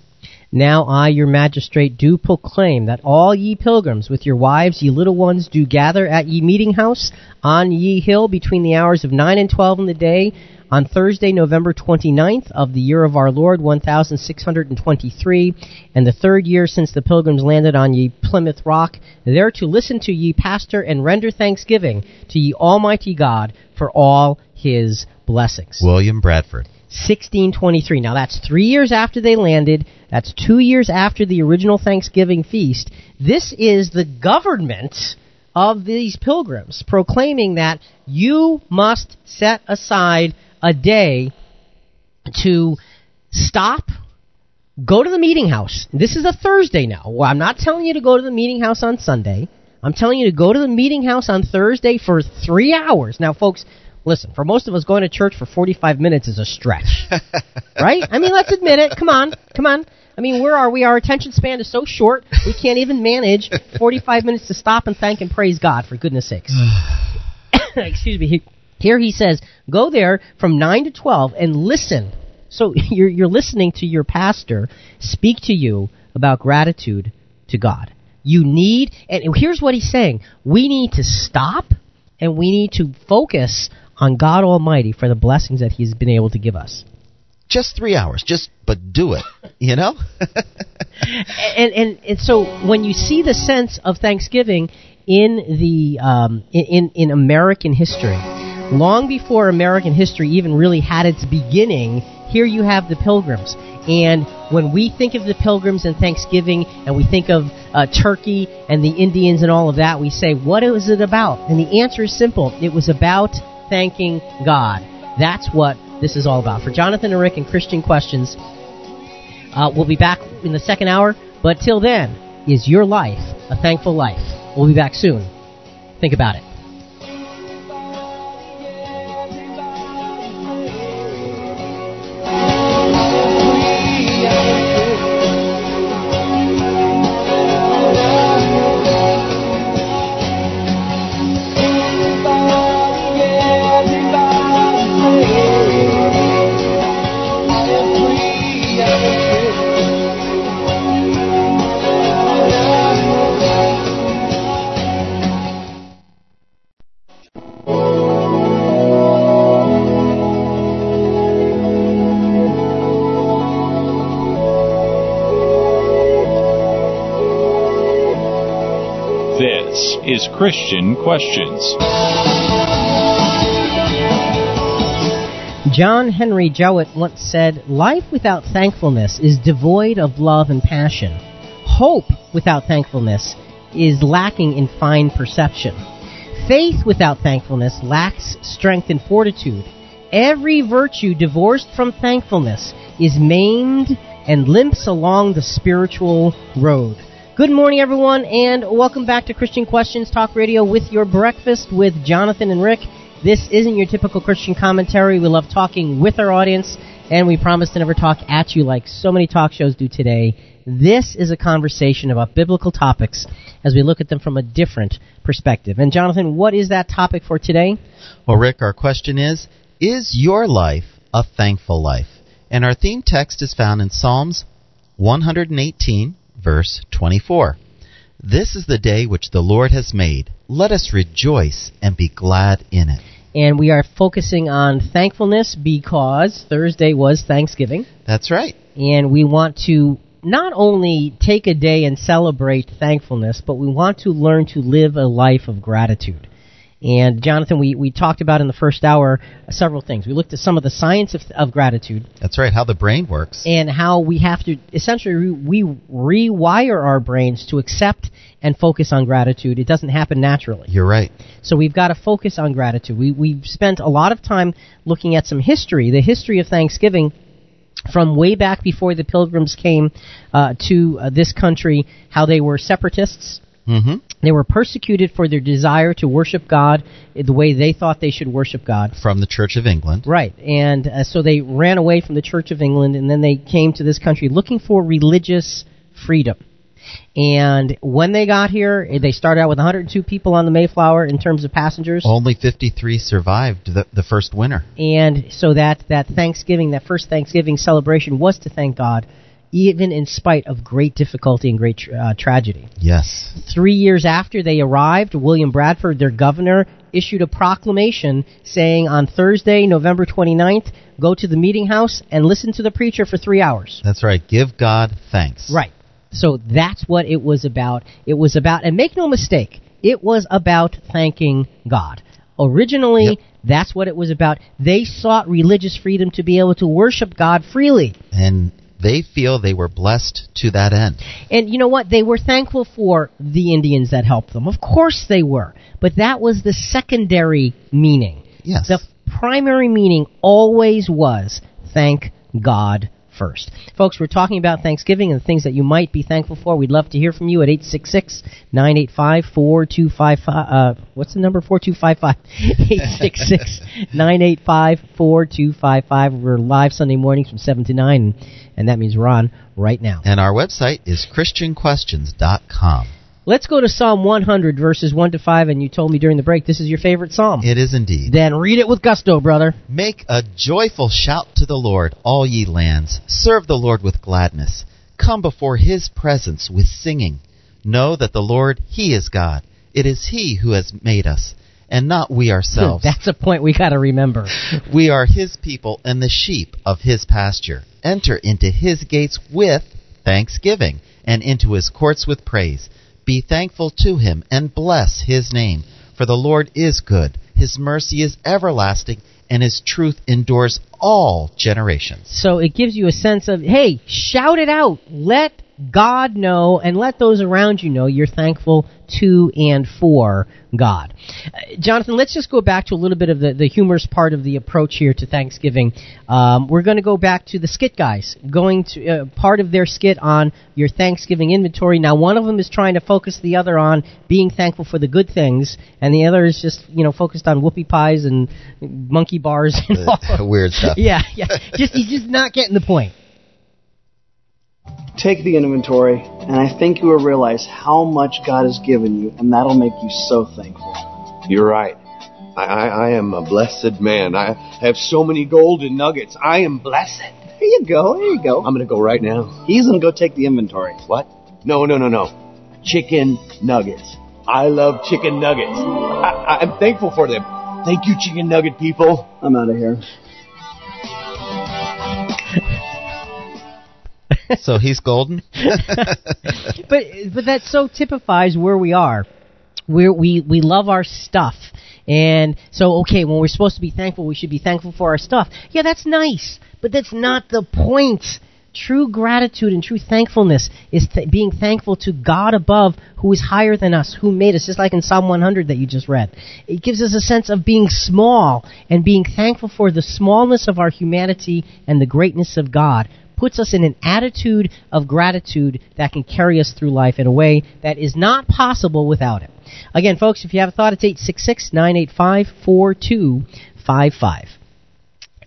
Now I, your magistrate, do proclaim that all ye pilgrims, with your wives, ye little ones, do gather at ye meeting house on ye hill between the hours of nine and twelve in the day, on Thursday, November 29th of the year of our Lord, 1623, and the third year since the pilgrims landed on ye Plymouth Rock, there to listen to ye pastor and render thanksgiving to ye Almighty God for all his blessings. William Bradford. 1623. Now that's three years after they landed. That's two years after the original Thanksgiving feast. This is the government of these pilgrims proclaiming that you must set aside a day to stop, go to the meeting house. This is a Thursday now. Well, I'm not telling you to go to the meeting house on Sunday. I'm telling you to go to the meeting house on Thursday for three hours. Now, folks, listen, for most of us, going to church for 45 minutes is a stretch. [laughs] right? I mean, let's admit it. Come on. Come on. I mean, where are we? Our attention span is so short, we can't even manage 45 minutes to stop and thank and praise God, for goodness sakes. [sighs] [coughs] Excuse me. He, here he says, go there from 9 to 12 and listen. So [laughs] you're, you're listening to your pastor speak to you about gratitude to God. You need, and here's what he's saying we need to stop and we need to focus on God Almighty for the blessings that He's been able to give us. Just three hours, just but do it, you know. [laughs] and, and and so when you see the sense of Thanksgiving in the um, in in American history, long before American history even really had its beginning, here you have the Pilgrims. And when we think of the Pilgrims and Thanksgiving, and we think of uh, Turkey and the Indians and all of that, we say, what is it about? And the answer is simple. It was about thanking God. That's what this is all about. For Jonathan and Rick and Christian Questions, uh, we'll be back in the second hour. But till then, is your life a thankful life? We'll be back soon. Think about it. This is Christian Questions. John Henry Jowett once said, Life without thankfulness is devoid of love and passion. Hope without thankfulness is lacking in fine perception. Faith without thankfulness lacks strength and fortitude. Every virtue divorced from thankfulness is maimed and limps along the spiritual road. Good morning, everyone, and welcome back to Christian Questions Talk Radio with your breakfast with Jonathan and Rick. This isn't your typical Christian commentary. We love talking with our audience, and we promise to never talk at you like so many talk shows do today. This is a conversation about biblical topics as we look at them from a different perspective. And Jonathan, what is that topic for today? Well, Rick, our question is Is your life a thankful life? And our theme text is found in Psalms 118, verse 24. This is the day which the Lord has made. Let us rejoice and be glad in it. And we are focusing on thankfulness because Thursday was Thanksgiving. That's right. And we want to not only take a day and celebrate thankfulness, but we want to learn to live a life of gratitude. And Jonathan, we, we talked about in the first hour several things. We looked at some of the science of, of gratitude That's right, how the brain works. and how we have to essentially we rewire our brains to accept and focus on gratitude. It doesn't happen naturally. You're right. So we've got to focus on gratitude. We, we've spent a lot of time looking at some history, the history of Thanksgiving from way back before the pilgrims came uh, to uh, this country, how they were separatists. Mm-hmm. They were persecuted for their desire to worship God the way they thought they should worship God. From the Church of England. Right, and uh, so they ran away from the Church of England, and then they came to this country looking for religious freedom. And when they got here, they started out with 102 people on the Mayflower in terms of passengers. Only 53 survived the, the first winter. And so that, that Thanksgiving, that first Thanksgiving celebration was to thank God, even in spite of great difficulty and great uh, tragedy. Yes. Three years after they arrived, William Bradford, their governor, issued a proclamation saying on Thursday, November 29th, go to the meeting house and listen to the preacher for three hours. That's right. Give God thanks. Right. So that's what it was about. It was about, and make no mistake, it was about thanking God. Originally, Yep. that's what it was about. They sought religious freedom to be able to worship God freely. And they feel they were blessed to that end. And you know what? They were thankful for the Indians that helped them. Of course they were. But that was the secondary meaning. Yes. The primary meaning always was thank God first. Folks, we're talking about Thanksgiving and the things that you might be thankful for. We'd love to hear from you at 866 985 4255. Uh, what's the number? 4255. [laughs] 866 985 4255. We're live Sunday mornings from 7 to 9, and, that means we're on right now. And our website is ChristianQuestions.com. Let's go to Psalm 100, verses 1 to 5, and you told me during the break this is your favorite psalm. It is indeed. Then read it with gusto, brother. Make a joyful shout to the Lord, all ye lands. Serve the Lord with gladness. Come before his presence with singing. Know that the Lord, he is God. It is he who has made us, and not we ourselves. [laughs] That's a point we got to remember. [laughs] we are his people and the sheep of his pasture. Enter into his gates with thanksgiving, and into his courts with praise. Be thankful to him and bless his name. For the Lord is good, his mercy is everlasting, and his truth endures all generations. So it gives you a sense of, hey, shout it out. Let God know and let those around you know you're thankful to and for God. Uh, Jonathan, let's just go back to a little bit of the, the humorous part of the approach here to Thanksgiving. Um, we're going to go back to the skit guys, going to uh, part of their skit on your Thanksgiving inventory. Now, one of them is trying to focus the other on being thankful for the good things, and the other is just, you know, focused on whoopie pies and monkey bars and all weird stuff. [laughs] yeah, yeah. Just he's just not getting the point. Take the inventory, and I think you will realize how much God has given you, and that'll make you so thankful. You're right. I, I, I am a blessed man. I have so many golden nuggets. I am blessed. There you go, there you go. I'm going to go right now. He's gonna go take the inventory. What? No, no, no, no. Chicken nuggets. I love chicken nuggets. I, I'm thankful for them. Thank you, chicken nugget people. I'm out of here. [laughs] so he's golden? [laughs] but but that so typifies where we are We're, we we love our stuff, and so okay, when we're supposed to be thankful, we should be thankful for our stuff. Yeah, that's nice, but that's not the point. True gratitude and true thankfulness is th- being thankful to God above, who is higher than us, who made us, just like in Psalm 100 that you just read. It gives us a sense of being small and being thankful for the smallness of our humanity and the greatness of God. Puts us in an attitude of gratitude that can carry us through life in a way that is not possible without it. Again, folks, if you have a thought, it's 866 985 4255.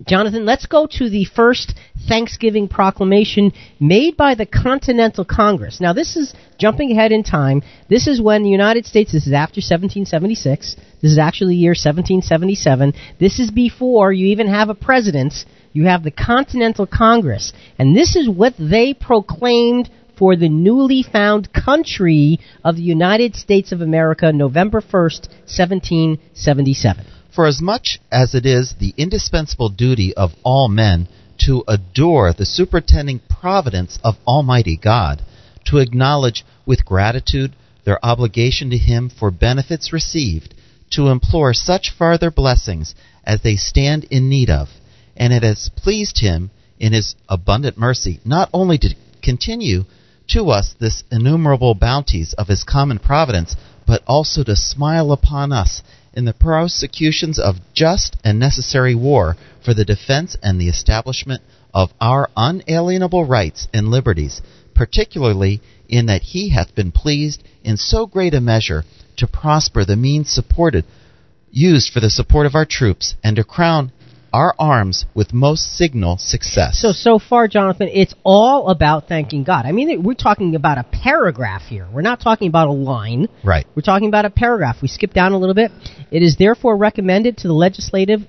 Jonathan, let's go to the first Thanksgiving proclamation made by the Continental Congress. Now, this is jumping ahead in time. This is when the United States, this is after 1776. This is actually the year 1777. This is before you even have a president. You have the Continental Congress. And this is what they proclaimed for the newly found country of the United States of America, November 1st, 1777. For as much as it is the indispensable duty of all men to adore the superintending providence of Almighty God, to acknowledge with gratitude their obligation to Him for benefits received, to implore such farther blessings as they stand in need of, and it has pleased Him in His abundant mercy. Not only to continue to us this innumerable bounties of His common providence, but also to smile upon us in the prosecutions of just and necessary war for the defense and the establishment of our unalienable rights and liberties, particularly in that he hath been pleased in so great a measure to prosper the means supported used for the support of our troops and to crown our arms with most signal success. So, so far, Jonathan, it's all about thanking God. I mean, we're talking about a paragraph here. We're not talking about a line. Right. We're talking about a paragraph. We skip down a little bit. It is therefore recommended to the legislative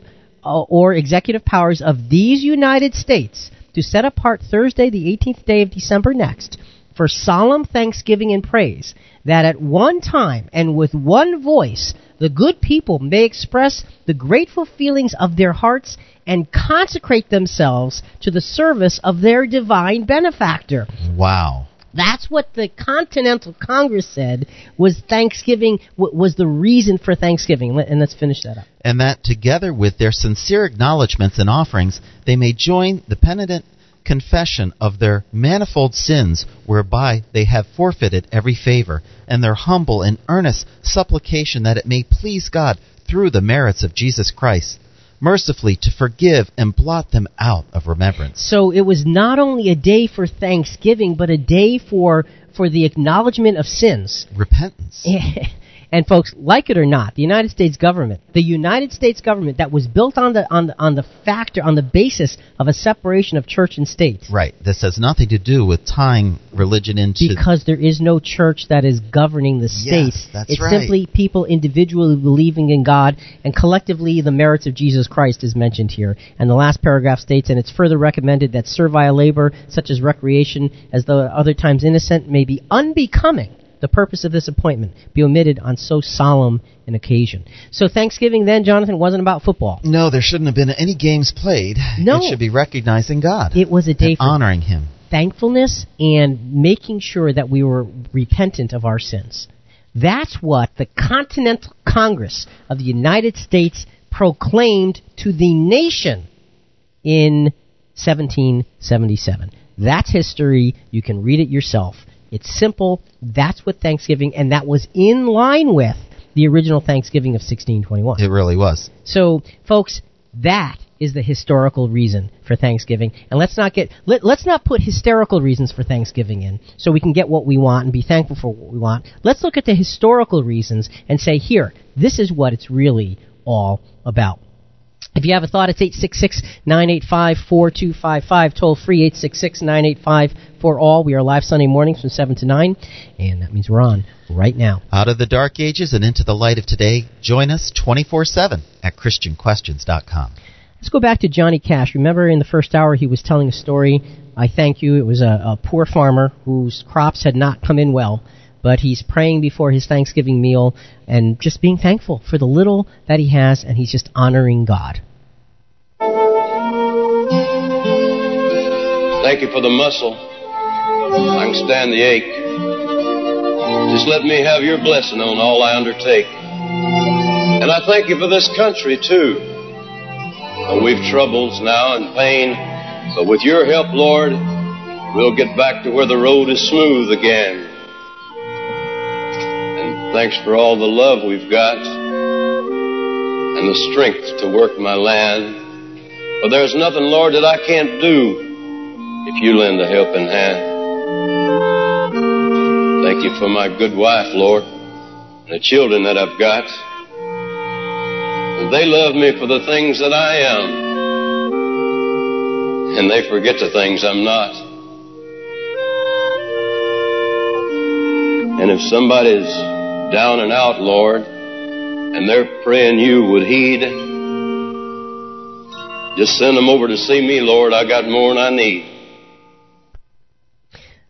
uh, or executive powers of these United States to set apart Thursday, the 18th day of December next, for solemn thanksgiving and praise, that at one time and with one voice the good people may express the grateful feelings of their hearts and consecrate themselves to the service of their divine benefactor. Wow. That's what the Continental Congress said was Thanksgiving was the reason for Thanksgiving. And let's finish that up. and that together with their sincere acknowledgments and offerings, they may join the penitent confession of their manifold sins whereby they have forfeited every favor, and their humble and earnest supplication that it may please God through the merits of Jesus Christ, mercifully to forgive and blot them out of remembrance. So it was not only a day for Thanksgiving, but a day for for the acknowledgement of sins. Repentance. [laughs] And folks, like it or not, the United States government, the United States government that was built on the on the on the factor on the basis of a separation of church and state. Right. This has nothing to do with tying religion into Because there is no church that is governing the state. Yes, that's it's right. simply people individually believing in God and collectively the merits of Jesus Christ is mentioned here. And the last paragraph states, and it's further recommended that servile labor, such as recreation, as though at other times innocent, may be unbecoming the purpose of this appointment be omitted on so solemn an occasion. So Thanksgiving then, Jonathan, wasn't about football. No, there shouldn't have been any games played. No. It should be recognizing God. It was a day for honoring Him. thankfulness and making sure that we were repentant of our sins. That's what the Continental Congress of the United States proclaimed to the nation in 1777. That's history. You can read it yourself. It's simple. That's what Thanksgiving, and that was in line with the original Thanksgiving of 1621. It really was. So, folks, that is the historical reason for Thanksgiving. And let's not get let, let's not put hysterical reasons for Thanksgiving in so we can get what we want and be thankful for what we want. Let's look at the historical reasons and say, here, this is what it's really all about. If you have a thought, it's 866-985-4255, toll free 866-985-4ALL. We are live Sunday mornings from 7 to 9, and that means we're on right now. Out of the dark ages and into the light of today, join us 24 7 at ChristianQuestions.com. Let's go back to Johnny Cash. Remember in the first hour he was telling a story. I thank you. It was a, a poor farmer whose crops had not come in well, but he's praying before his Thanksgiving meal and just being thankful for the little that he has, and he's just honoring God. Thank you for the muscle. I can stand the ache. Just let me have your blessing on all I undertake. And I thank you for this country, too. We've troubles now and pain, but with your help, Lord, we'll get back to where the road is smooth again. Thanks for all the love we've got and the strength to work my land. For there's nothing, Lord, that I can't do if you lend a helping hand. Thank you for my good wife, Lord, and the children that I've got. They love me for the things that I am, and they forget the things I'm not. And if somebody's down and out, Lord, and they're praying you would heed, just send them over to see me, Lord. I got more than I need.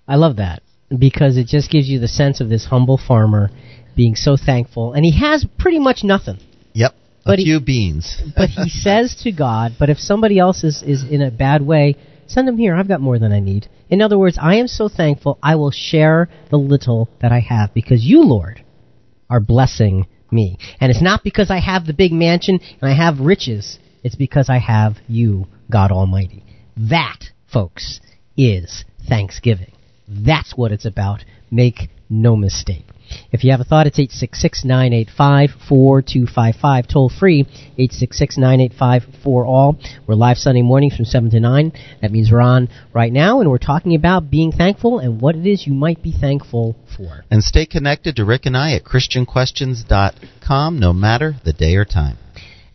I love that because it just gives you the sense of this humble farmer being so thankful, and he has pretty much nothing. Yep. But a he- few beans. [laughs] But he says to God, "But if somebody else is is in a bad way, send them here. I've got more than I need." In other words, I am so thankful. I will share the little that I have because you, Lord, are blessing me. And it's not because I have the big mansion and I have riches. It's because I have you, God Almighty. That, folks, is Thanksgiving. That's what it's about. Make no mistake. If you have a thought, it's 866-985-4255. Toll free, 866-985-4ALL. We're live Sunday mornings from 7 to 9. That means we're on right now, and we're talking about being thankful and what it is you might be thankful for. And stay connected to Rick and I at ChristianQuestions.com no matter the day or time.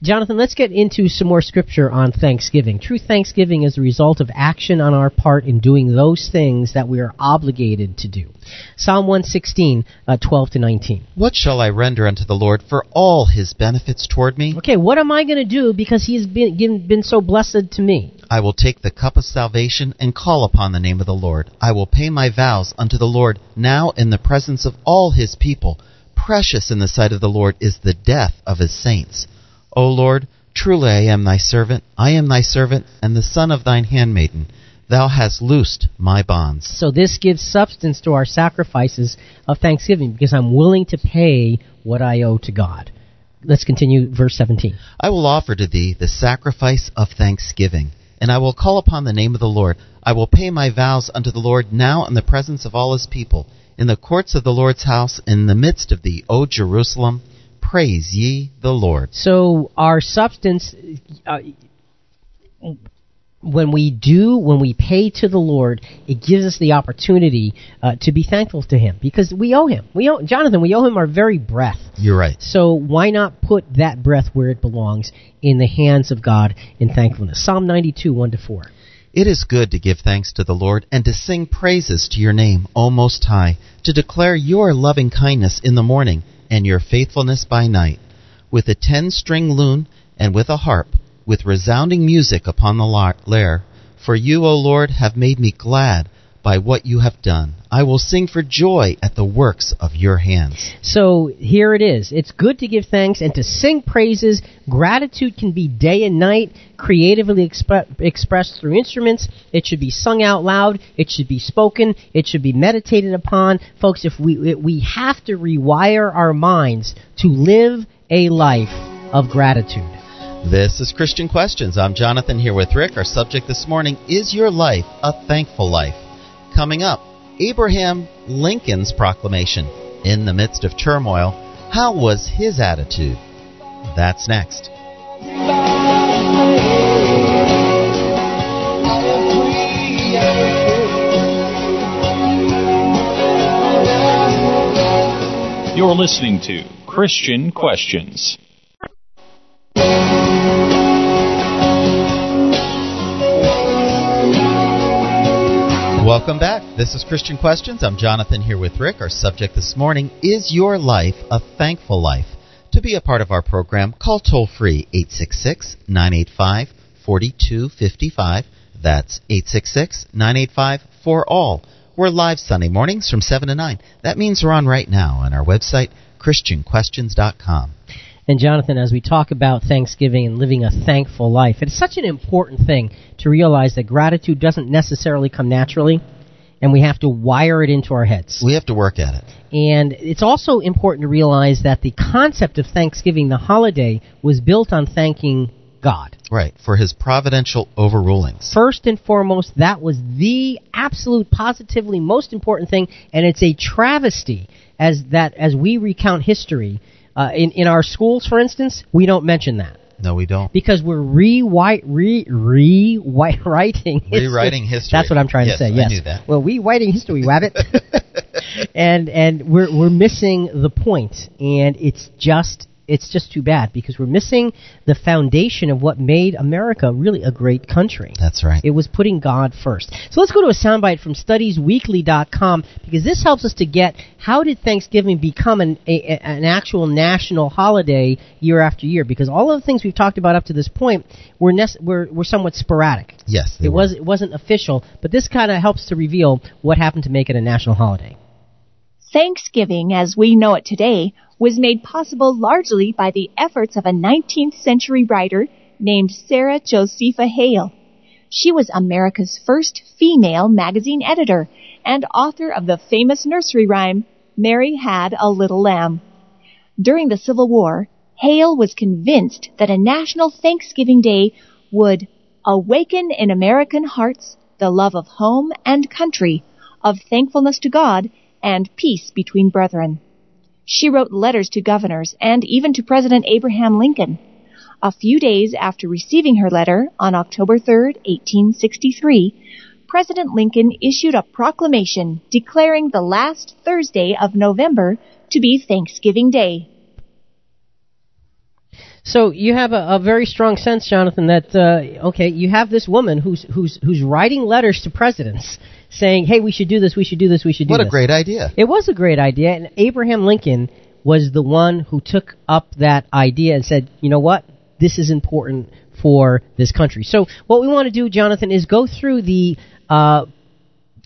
Jonathan, let's get into some more scripture on Thanksgiving. True Thanksgiving is the result of action on our part in doing those things that we are obligated to do. Psalm 116, uh, 12 to 19. What shall I render unto the Lord for all his benefits toward me? Okay, what am I going to do because he's been, given, been so blessed to me? I will take the cup of salvation and call upon the name of the Lord. I will pay my vows unto the Lord now in the presence of all his people. Precious in the sight of the Lord is the death of his saints. O Lord, truly I am thy servant, I am thy servant, and the son of thine handmaiden. Thou hast loosed my bonds. So this gives substance to our sacrifices of thanksgiving because I'm willing to pay what I owe to God. Let's continue verse 17. I will offer to thee the sacrifice of thanksgiving, and I will call upon the name of the Lord. I will pay my vows unto the Lord now in the presence of all his people, in the courts of the Lord's house, in the midst of thee, O Jerusalem. Praise ye the Lord. So our substance, uh, when we do, when we pay to the Lord, it gives us the opportunity uh, to be thankful to Him because we owe Him. We owe Jonathan. We owe Him our very breath. You're right. So why not put that breath where it belongs in the hands of God in thankfulness? Psalm 92, 1 to 4. It is good to give thanks to the Lord and to sing praises to your name, O Most High, to declare your loving kindness in the morning and your faithfulness by night, with a ten string lute and with a harp, with resounding music upon the lyre. For you, O Lord, have made me glad by what you have done. I will sing for joy at the works of your hands. So here it is. It's good to give thanks and to sing praises. Gratitude can be day and night, creatively expre- expressed through instruments. It should be sung out loud. It should be spoken. It should be meditated upon. Folks, if we we have to rewire our minds to live a life of gratitude. This is Christian Questions. I'm Jonathan here with Rick. Our subject this morning is your life a thankful life? Coming up, Abraham Lincoln's proclamation. In the midst of turmoil, how was his attitude? That's next. You're listening to Christian Questions. Welcome back. This is Christian Questions. I'm Jonathan here with Rick. Our subject this morning is your life a thankful life? To be a part of our program, call toll free 866 985 4255. That's 866 985 4ALL. We're live Sunday mornings from 7 to 9. That means we're on right now on our website, ChristianQuestions.com. And Jonathan, as we talk about Thanksgiving and living a thankful life, it's such an important thing to realize that gratitude doesn't necessarily come naturally. and we have to wire it into our heads. We have to work at it. And it's also important to realize that the concept of Thanksgiving, the holiday, was built on thanking God. Right, for his providential overrulings. First and foremost, that was the absolute positively most important thing, and it's a travesty as that as we recount history. Uh, in, in our schools, for instance, we don't mention that No, we don't. because we're rewrite, re, rewriting history. Rewriting history. That's what I'm trying Yes, to say. I Yes, knew that. Well, rewriting history, wabbit. [laughs] [laughs] and and we're we're missing the point, and it's just it's just too bad because we're missing the foundation of what made America really a great country. That's right. It was putting God first. So let's go to a soundbite from studiesweekly.com because this helps us to get how did Thanksgiving become an, a, an actual national holiday year after year? Because all of the things we've talked about up to this point were, nec- were, were somewhat sporadic. Yes, they It were. was it wasn't official, but this kind of helps to reveal what happened to make it a national holiday. Thanksgiving, as we know it today, was made possible largely by the efforts of a 19th century writer named Sarah Josepha Hale. She was America's first female magazine editor and author of the famous nursery rhyme, Mary Had a Little Lamb. During the Civil War, Hale was convinced that a national Thanksgiving Day would awaken in American hearts the love of home and country, of thankfulness to God, and peace between brethren. She wrote letters to governors and even to President Abraham Lincoln. A few days after receiving her letter, on October 3, 1863, President Lincoln issued a proclamation declaring the last Thursday of November to be Thanksgiving Day. So you have a, a very strong sense, Jonathan, that uh, okay, you have this woman who's who's who's writing letters to presidents saying, "Hey, we should do this, we should do this, we should do this. What a great idea. It was a great idea, and Abraham Lincoln was the one who took up that idea and said, "You know what? This is important for this country." So what we want to do, Jonathan, is go through the. Uh,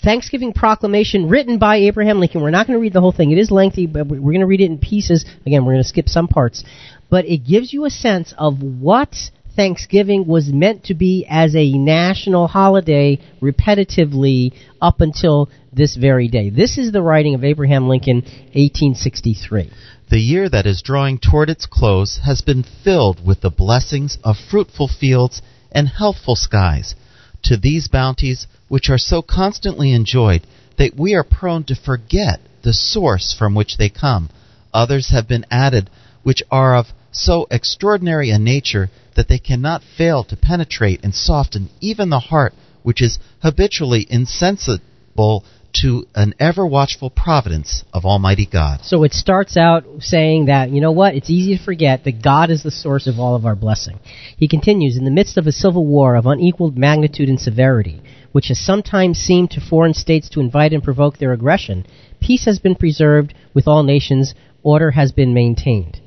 Thanksgiving proclamation written by Abraham Lincoln. We're not going to read the whole thing. It is lengthy, but we're going to read it in pieces. Again, we're going to skip some parts. But it gives you a sense of what Thanksgiving was meant to be as a national holiday repetitively up until this very day. This is the writing of Abraham Lincoln, 1863. The year that is drawing toward its close has been filled with the blessings of fruitful fields and healthful skies. To these bounties, which are so constantly enjoyed that we are prone to forget the source from which they come, others have been added which are of so extraordinary a nature that they cannot fail to penetrate and soften even the heart which is habitually insensible to an ever watchful providence of Almighty God. So it starts out saying that, you know what, it's easy to forget that God is the source of all of our blessing. He continues, in the midst of a civil war of unequaled magnitude and severity, which has sometimes seemed to foreign states to invite and provoke their aggression, peace has been preserved with all nations, order has been maintained.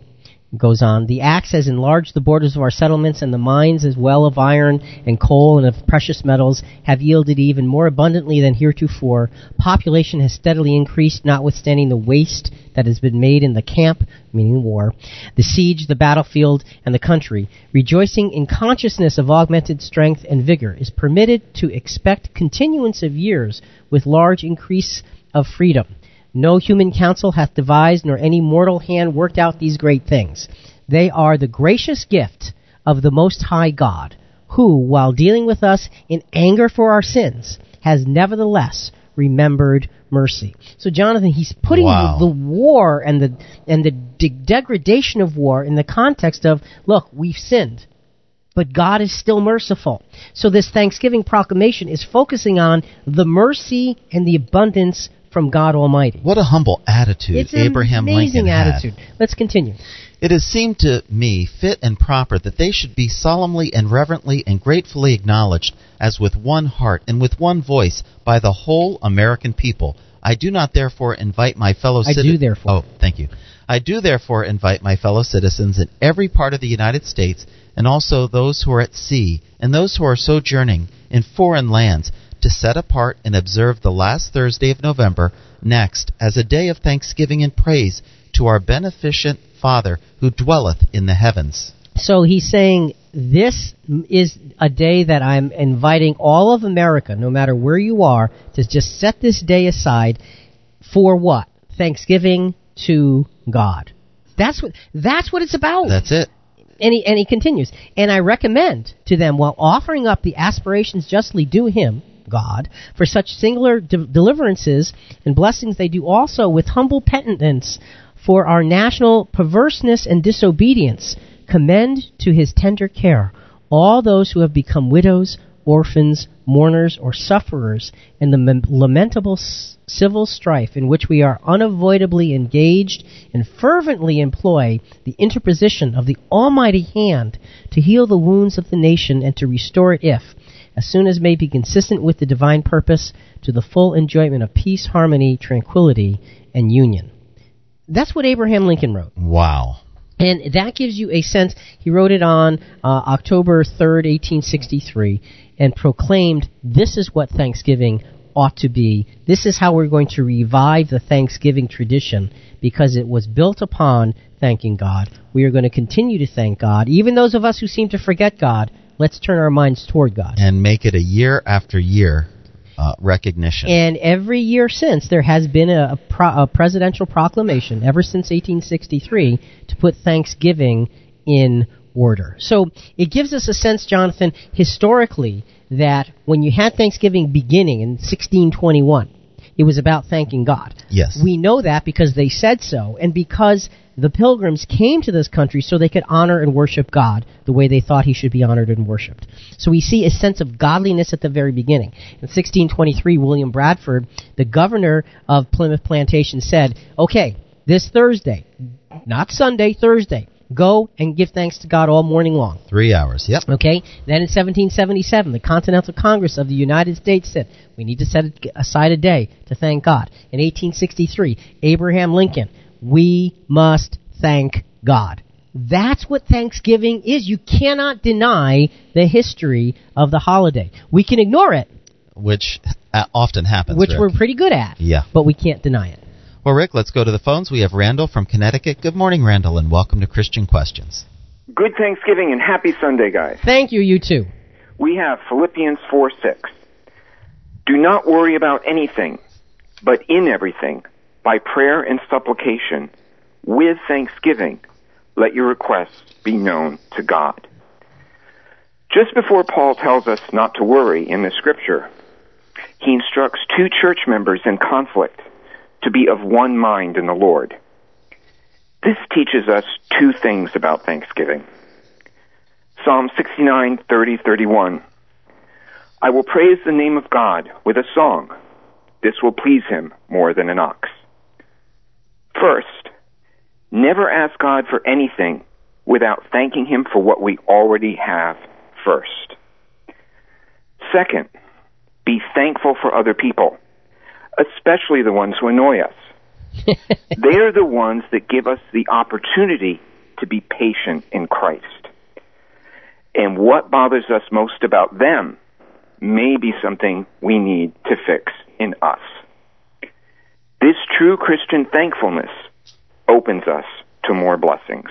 Goes on. The axe has enlarged the borders of our settlements, and the mines, as well of iron and coal and of precious metals, have yielded even more abundantly than heretofore. Population has steadily increased, notwithstanding the waste that has been made in the camp, meaning war, the siege, the battlefield, and the country. Rejoicing in consciousness of augmented strength and vigor is permitted to expect continuance of years with large increase of freedom. No human counsel hath devised, nor any mortal hand worked out these great things. They are the gracious gift of the Most High God, who, while dealing with us in anger for our sins, has nevertheless remembered mercy. So, Jonathan, he's putting Wow. the, the war and the and the de- degradation of war in the context of, look, we've sinned but God is still merciful. So this Thanksgiving proclamation is focusing on the mercy and the abundance from God Almighty. What a humble attitude It's Abraham amazing Lincoln had. attitude. Let's continue. It has seemed to me fit and proper that they should be solemnly and reverently and gratefully acknowledged as with one heart and with one voice by the whole American people. I do not therefore invite my fellow citizens. I do therefore. Oh, thank you. I do therefore invite my fellow citizens in every part of the United States and also those who are at sea and those who are sojourning in foreign lands to set apart and observe the last Thursday of November next as a day of thanksgiving and praise to our beneficent Father who dwelleth in the heavens. So he's saying this is a day that I'm inviting all of America, no matter where you are, to just set this day aside for what? Thanksgiving to God. That's what that's what it's about. That's it. And he, and he continues, and I recommend to them while offering up the aspirations justly due him, God, for such singular de- deliverances and blessings, they do also with humble penitence for our national perverseness and disobedience. Commend to his tender care all those who have become widows, orphans, mourners, or sufferers in the mem- lamentable s- civil strife in which we are unavoidably engaged and fervently employ the interposition of the Almighty hand to heal the wounds of the nation and to restore it if, as soon as may be consistent with the divine purpose, to the full enjoyment of peace, harmony, tranquility, and union. That's what Abraham Lincoln wrote. Wow. And that gives you a sense. He wrote it on uh, October 3rd, 1863, and proclaimed this is what Thanksgiving ought to be. This is how we're going to revive the Thanksgiving tradition because it was built upon thanking God. We are going to continue to thank God. Even those of us who seem to forget God, let's turn our minds toward God. And make it a year after year uh, recognition. And every year since, there has been a, a, pro, a presidential proclamation, ever since 1863, to put Thanksgiving in order. So it gives us a sense, Jonathan, historically, that when you had Thanksgiving beginning in 1621, it was about thanking God. Yes. We know that because they said so, and because the pilgrims came to this country so they could honor and worship God the way they thought he should be honored and worshiped. So we see a sense of godliness at the very beginning. In 1623, William Bradford, the governor of Plymouth Plantation, said, Okay, this Thursday, not Sunday, Thursday, go and give thanks to God all morning long. Three hours. Yep. Okay. Then in 1777, the Continental Congress of the United States said we need to set aside a day to thank God. In 1863, Abraham Lincoln, we must thank God. That's what Thanksgiving is. You cannot deny the history of the holiday. We can ignore it, Which uh, often happens. which Rick. we're pretty good at, Yeah. but we can't deny it. Well, Rick, let's go to the phones. We have Randall from Connecticut. Good morning, Randall, and welcome to Christian Questions. Good Thanksgiving and happy Sunday, guys. Thank you, you too. We have Philippians 4 6. Do not worry about anything, but in everything, by prayer and supplication, with thanksgiving, let your requests be known to God. Just before Paul tells us not to worry in the scripture, he instructs two church members in conflict to be of one mind in the Lord. This teaches us two things about Thanksgiving. Psalm 69, 30, 31. I will praise the name of God with a song. This will please him more than an ox. First, never ask God for anything without thanking him for what we already have first. Second, be thankful for other people, especially the ones who annoy us. [laughs] They're the ones that give us the opportunity to be patient in Christ. And what bothers us most about them may be something we need to fix in us. This true Christian thankfulness opens us to more blessings.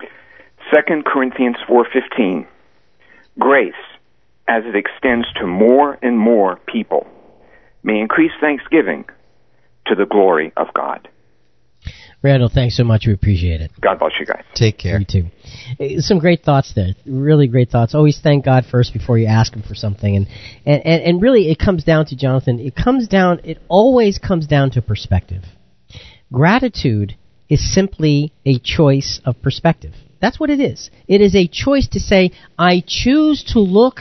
2 Corinthians 4:15 Grace as it extends to more and more people may increase thanksgiving to the glory of God. Randall, thanks so much. We appreciate it. God bless you guys. Take care. You too. Some great thoughts there. Really great thoughts. Always thank God first before you ask Him for something. And, and, and, and really, it comes down to, Jonathan, it comes down, it always comes down to perspective. Gratitude is simply a choice of perspective. That's what it is. It is a choice to say, I choose to look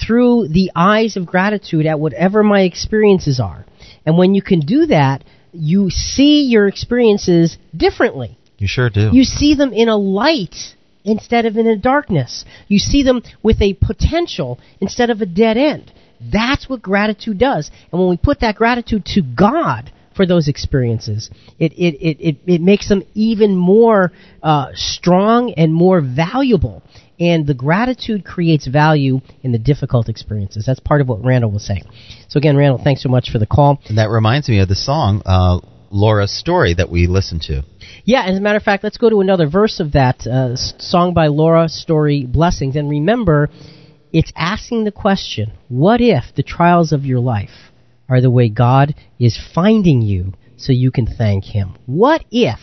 through the eyes of gratitude at whatever my experiences are. And when you can do that, you see your experiences differently. You sure do. You see them in a light instead of in a darkness. You see them with a potential instead of a dead end. That's what gratitude does. And when we put that gratitude to God for those experiences, it, it, it, it, it makes them even more uh, strong and more valuable. And the gratitude creates value in the difficult experiences. That's part of what Randall was saying. So again, Randall, thanks so much for the call. And that reminds me of the song, uh, Laura's Story, that we listened to. Yeah, as a matter of fact, let's go to another verse of that uh, song by Laura Story, Blessings. And remember, it's asking the question what if the trials of your life are the way God is finding you so you can thank Him? What if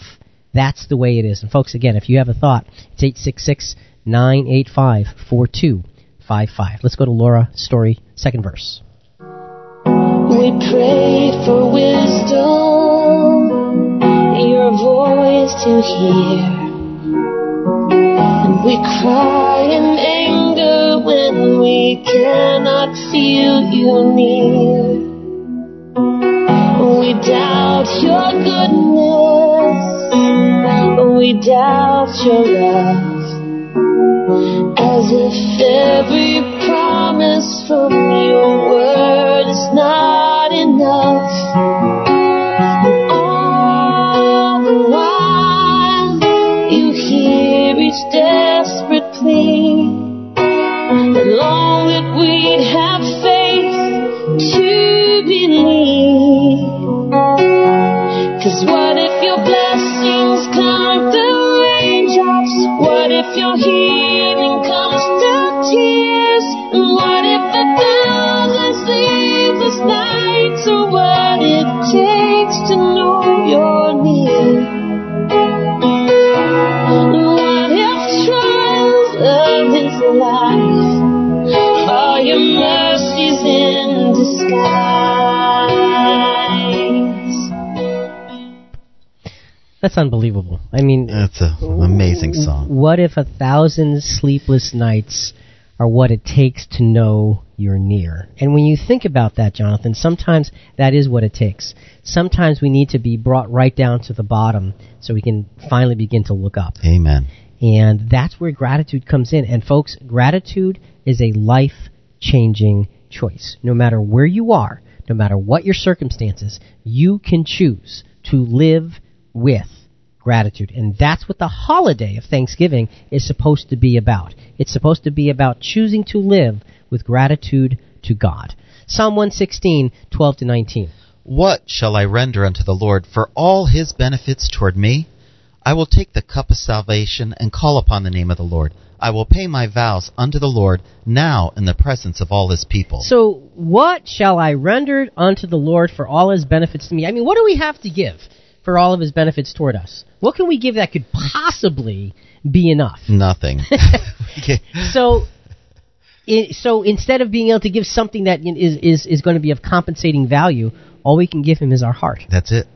that's the way it is? And folks, again, if you have a thought, it's 866 985 4255. Let's go to Laura Story, second verse. We pray for wisdom, your voice to hear. And we cry in anger when we cannot feel you near. We doubt your goodness, we doubt your love. As if every promise from your word is not enough. That's unbelievable. I mean, That's an amazing song. What if a thousand sleepless nights are what it takes to know you're near? And when you think about that, Jonathan, sometimes that is what it takes. Sometimes we need to be brought right down to the bottom so we can finally begin to look up. Amen. And that's where gratitude comes in. And folks, gratitude is a life changing choice. No matter where you are, no matter what your circumstances, you can choose to live with gratitude. And that's what the holiday of Thanksgiving is supposed to be about. It's supposed to be about choosing to live with gratitude to God. Psalm 116, 12 to 19. What shall I render unto the Lord for all his benefits toward me? I will take the cup of salvation and call upon the name of the Lord. I will pay my vows unto the Lord now in the presence of all his people. So, what shall I render unto the Lord for all his benefits to me? I mean, what do we have to give for all of his benefits toward us? What can we give that could possibly be enough? Nothing. [laughs] [laughs] so, i so instead of being able to give something that is, is, is going to be of compensating value, all we can give him is our heart. That's it.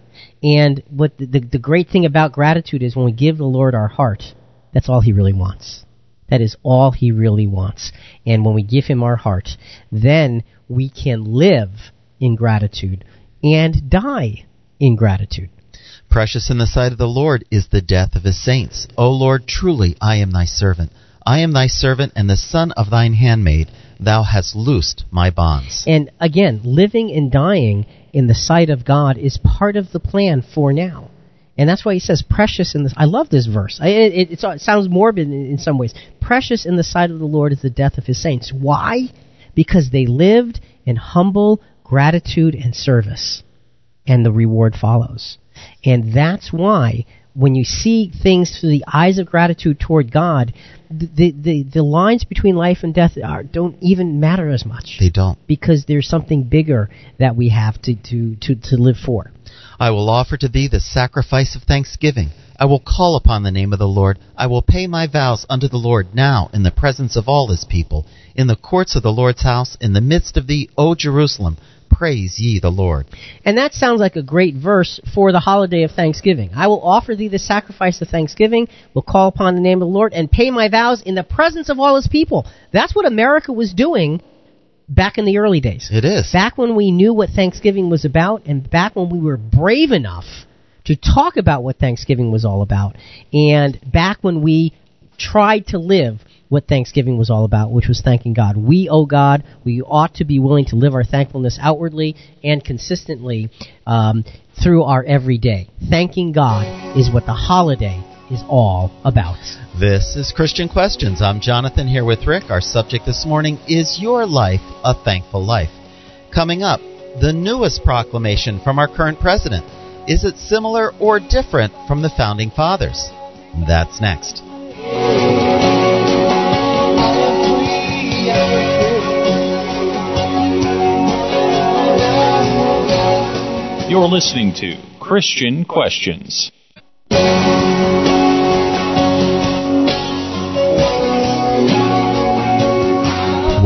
And what the, the, the great thing about gratitude is when we give the Lord our heart, that's all he really wants. That is all he really wants. And when we give him our heart, then we can live in gratitude and die in gratitude. Precious in the sight of the Lord is the death of his saints. O Lord, truly I am thy servant. I am thy servant and the son of thine handmaid. Thou hast loosed my bonds. And again, living and dying in the sight of God is part of the plan for now. And that's why he says, precious in the. I love this verse. I, it, it, it sounds morbid in, in some ways. Precious in the sight of the Lord is the death of his saints. Why? Because they lived in humble gratitude and service. And the reward follows. And that's why when you see things through the eyes of gratitude toward God, the, the, the lines between life and death are, don't even matter as much. They don't. Because there's something bigger that we have to, to, to, to live for. I will offer to thee the sacrifice of thanksgiving. I will call upon the name of the Lord. I will pay my vows unto the Lord now in the presence of all his people, in the courts of the Lord's house, in the midst of thee, O Jerusalem. Praise ye the Lord. And that sounds like a great verse for the holiday of Thanksgiving. I will offer thee the sacrifice of thanksgiving, will call upon the name of the Lord, and pay my vows in the presence of all his people. That's what America was doing back in the early days. It is. Back when we knew what Thanksgiving was about, and back when we were brave enough to talk about what Thanksgiving was all about, and back when we tried to live what Thanksgiving was all about, which was thanking God. We owe God. We ought to be willing to live our thankfulness outwardly and consistently um, through our everyday. Thanking God is what the holiday is all about. This is Christian Questions. I'm Jonathan here with Rick. Our subject this morning is Your Life a Thankful Life? Coming up, the newest proclamation from our current president. Is it similar or different from the founding fathers? That's next. You're listening to Christian Questions.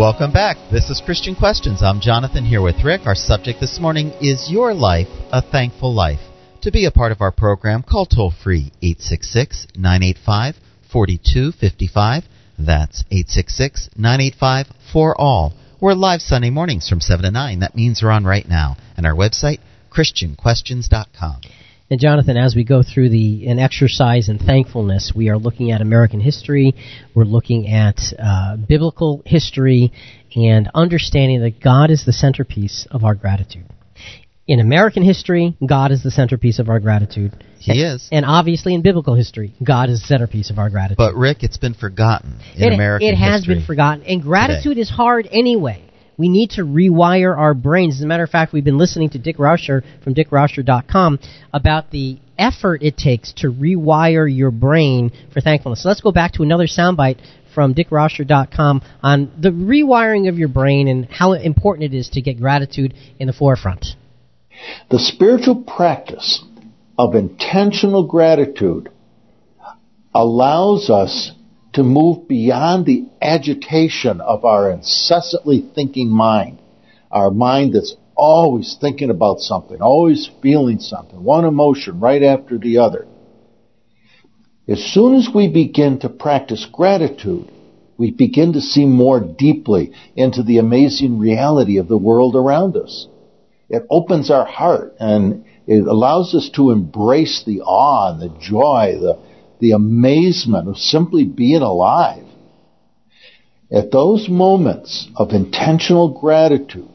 Welcome back. This is Christian Questions. I'm Jonathan here with Rick. Our subject this morning is Your Life a Thankful Life? To be a part of our program, call toll free 866 985 4255. That's 866 985 4 all. We're live Sunday mornings from 7 to 9. That means we're on right now. And our website, ChristianQuestions.com. And Jonathan, as we go through the an exercise in thankfulness, we are looking at American history. We're looking at uh, biblical history and understanding that God is the centerpiece of our gratitude. In American history, God is the centerpiece of our gratitude. He and, is. And obviously in biblical history, God is the centerpiece of our gratitude. But Rick, it's been forgotten in it, American It has history been forgotten. And gratitude today. is hard anyway. We need to rewire our brains. As a matter of fact, we've been listening to Dick Rauscher from dickrauscher.com about the effort it takes to rewire your brain for thankfulness. So let's go back to another soundbite from dickrauscher.com on the rewiring of your brain and how important it is to get gratitude in the forefront. The spiritual practice of intentional gratitude allows us to move beyond the agitation of our incessantly thinking mind, our mind that's always thinking about something, always feeling something, one emotion right after the other. As soon as we begin to practice gratitude, we begin to see more deeply into the amazing reality of the world around us. It opens our heart and it allows us to embrace the awe and the joy, the, the amazement of simply being alive. At those moments of intentional gratitude,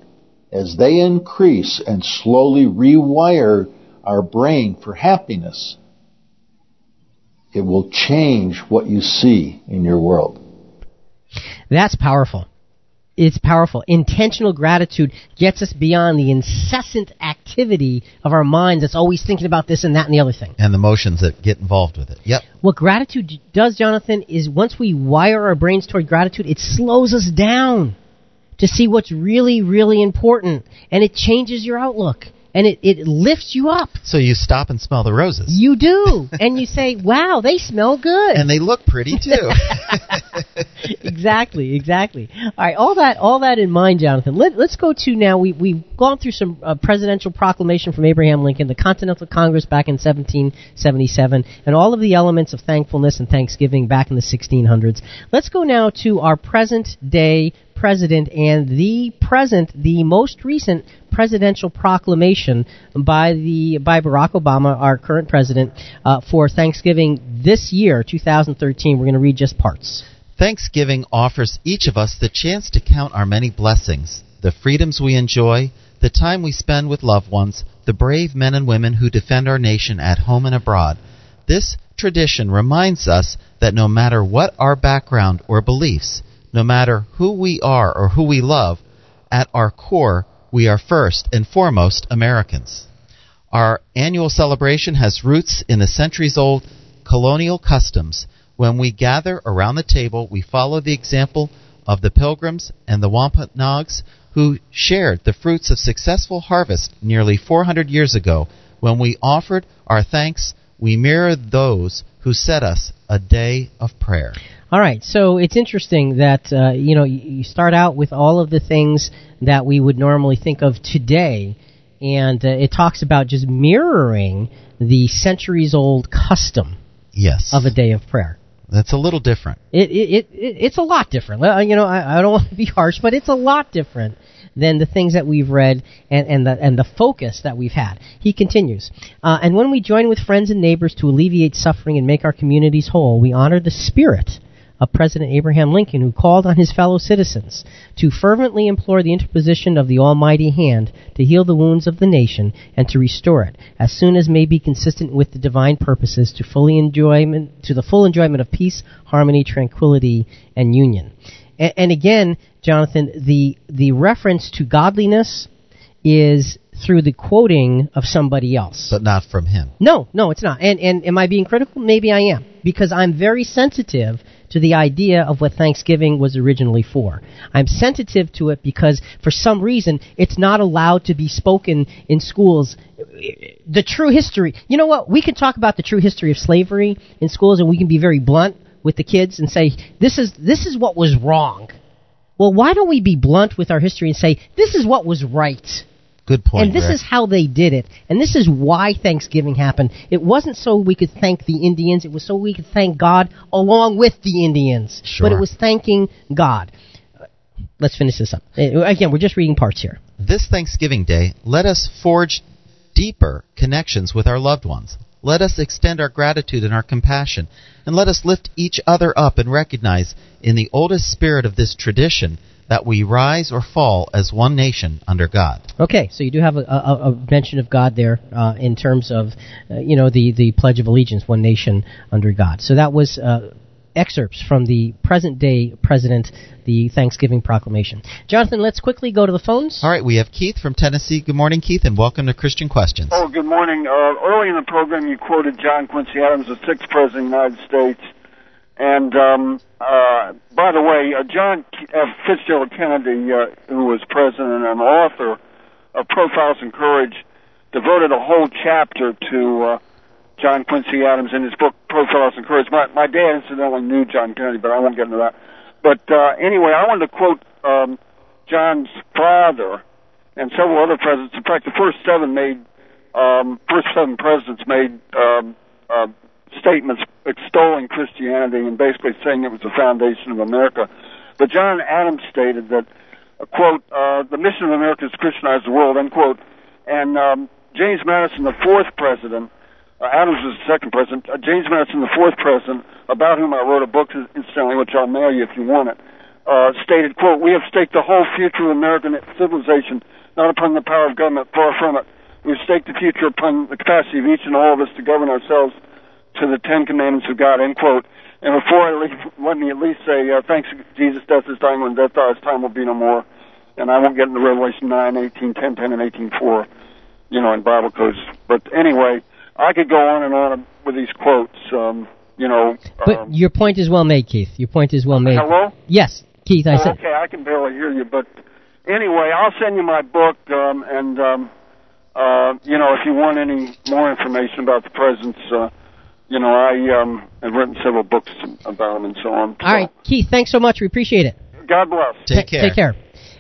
as they increase and slowly rewire our brain for happiness, it will change what you see in your world. That's powerful. It's powerful. Intentional gratitude gets us beyond the incessant activity of our minds that's always thinking about this and that and the other thing. And the emotions that get involved with it. Yep. What gratitude does, Jonathan, is once we wire our brains toward gratitude, it slows us down to see what's really, really important. And it changes your outlook. And it, it lifts you up. So you stop and smell the roses. You do. [laughs] and you say, wow, they smell good. And they look pretty too. [laughs] exactly, exactly. All right, all that, all that in mind, Jonathan. Let, us go to now. We we've gone through some uh, presidential proclamation from Abraham Lincoln, the Continental Congress back in 1777, and all of the elements of thankfulness and thanksgiving back in the 1600s. Let's go now to our present day president and the present, the most recent presidential proclamation by the by Barack Obama, our current president, uh, for Thanksgiving this year, 2013. We're going to read just parts. Thanksgiving offers each of us the chance to count our many blessings, the freedoms we enjoy, the time we spend with loved ones, the brave men and women who defend our nation at home and abroad. This tradition reminds us that no matter what our background or beliefs, no matter who we are or who we love, at our core, we are first and foremost Americans. Our annual celebration has roots in the centuries old colonial customs. When we gather around the table, we follow the example of the Pilgrims and the Wampanoags who shared the fruits of successful harvest nearly 400 years ago. When we offered our thanks, we mirrored those who set us a day of prayer. All right, so it's interesting that uh, you know you start out with all of the things that we would normally think of today, and uh, it talks about just mirroring the centuries-old custom yes. of a day of prayer. That's a little different. It, it, it, it's a lot different. You know, I, I don't [laughs] want to be harsh, but it's a lot different than the things that we've read and, and, the, and the focus that we've had. He continues, uh, and when we join with friends and neighbors to alleviate suffering and make our communities whole, we honor the spirit of President Abraham Lincoln, who called on his fellow citizens to fervently implore the interposition of the Almighty hand to heal the wounds of the nation and to restore it as soon as may be consistent with the divine purposes to fully enjoyment to the full enjoyment of peace, harmony, tranquility, and union. And, and again, Jonathan, the the reference to godliness is through the quoting of somebody else. But not from him. No, no, it's not. And and am I being critical? Maybe I am because I'm very sensitive to the idea of what Thanksgiving was originally for. I'm sensitive to it because for some reason it's not allowed to be spoken in schools. The true history. You know what? We can talk about the true history of slavery in schools and we can be very blunt with the kids and say this is this is what was wrong. Well, why don't we be blunt with our history and say this is what was right? Good point. And this Rick. is how they did it. And this is why Thanksgiving happened. It wasn't so we could thank the Indians. It was so we could thank God along with the Indians. Sure. But it was thanking God. Let's finish this up. Uh, Again, we're just reading parts here. This Thanksgiving Day, let us forge deeper connections with our loved ones. Let us extend our gratitude and our compassion, and let us lift each other up and recognize in the oldest spirit of this tradition that we rise or fall as one nation under God. Okay, so you do have a, a, a mention of God there uh, in terms of, uh, you know, the, the Pledge of Allegiance, one nation under God. So that was uh, excerpts from the present day president, the Thanksgiving proclamation. Jonathan, let's quickly go to the phones. All right, we have Keith from Tennessee. Good morning, Keith, and welcome to Christian Questions. Oh, good morning. Uh, early in the program, you quoted John Quincy Adams, the sixth president of the United States. And um, uh, by the way, uh, John F. Fitzgerald Kennedy, uh, who was president and author of Profiles in Courage, devoted a whole chapter to uh, John Quincy Adams in his book Profiles in Courage. My, my dad incidentally knew John Kennedy, but I won't get into that. But uh, anyway, I wanted to quote um, John's father and several other presidents. In fact, the first seven made um, first seven presidents made um, uh, statements extolling Christianity and basically saying it was the foundation of America. But John Adams stated that, quote, uh, the mission of America is to Christianize the world, end quote. And um, James Madison, the fourth president, uh, Adams was the second president, uh, James Madison, the fourth president, about whom I wrote a book, incidentally, which I'll mail you if you want it, uh, stated, quote, we have staked the whole future of American civilization not upon the power of government, far from it. We've staked the future upon the capacity of each and all of us to govern ourselves to the Ten Commandments of God, end quote. And before I leave, let me at least say, uh, thanks to Jesus, death is dying when death dies, time will be no more. And I won't get into Revelation 9, 18, 10, 10, and 18, 4, you know, in Bible codes. But anyway, I could go on and on with these quotes, um, you know. But um, your point is well made, Keith. Your point is well made. Hello? Yes, Keith, I Oh, said. okay, I can barely hear you, but anyway, I'll send you my book, um, and um, uh, you know, if you want any more information about the presence, uh, you know, I um, have written several books about them and so on. All right, Keith, thanks so much. We appreciate it. God bless. Take care. Take care.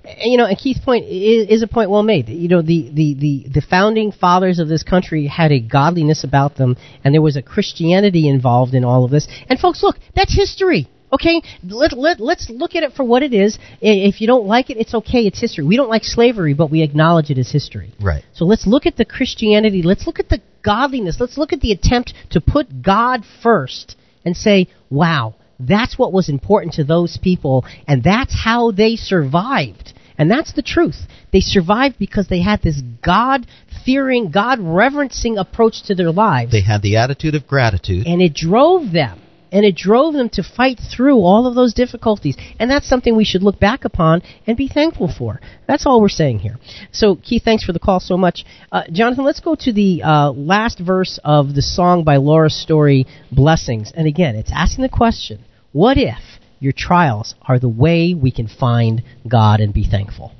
And, You know, and Keith's point is, is a point well made. You know, the, the, the, the founding fathers of this country had a godliness about them, and there was a Christianity involved in all of this. And folks, look, that's history. Okay, let, let, let's look at it for what it is. If you don't like it, it's okay. It's history. We don't like slavery, but we acknowledge it as history. Right. So let's look at the Christianity. Let's look at the godliness. Let's look at the attempt to put God first and say, wow, that's what was important to those people, and that's how they survived. And that's the truth. They survived because they had this God fearing, God reverencing approach to their lives. They had the attitude of gratitude. And it drove them. And it drove them to fight through all of those difficulties. And that's something we should look back upon and be thankful for. That's all we're saying here. So, Keith, thanks for the call so much. Uh, Jonathan, let's go to the uh, last verse of the song by Laura Story, Blessings. And again, it's asking the question what if your trials are the way we can find God and be thankful?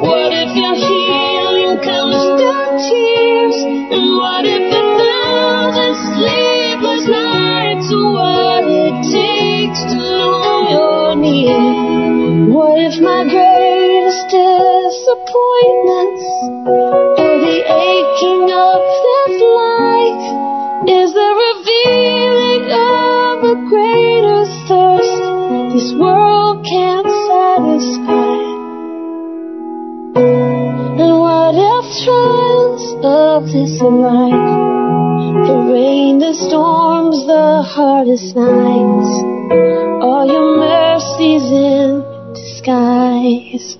What if your this world can't satisfy? And what if trials of this life, the rain, the storms, the hardest nights, are your mercies in disguise?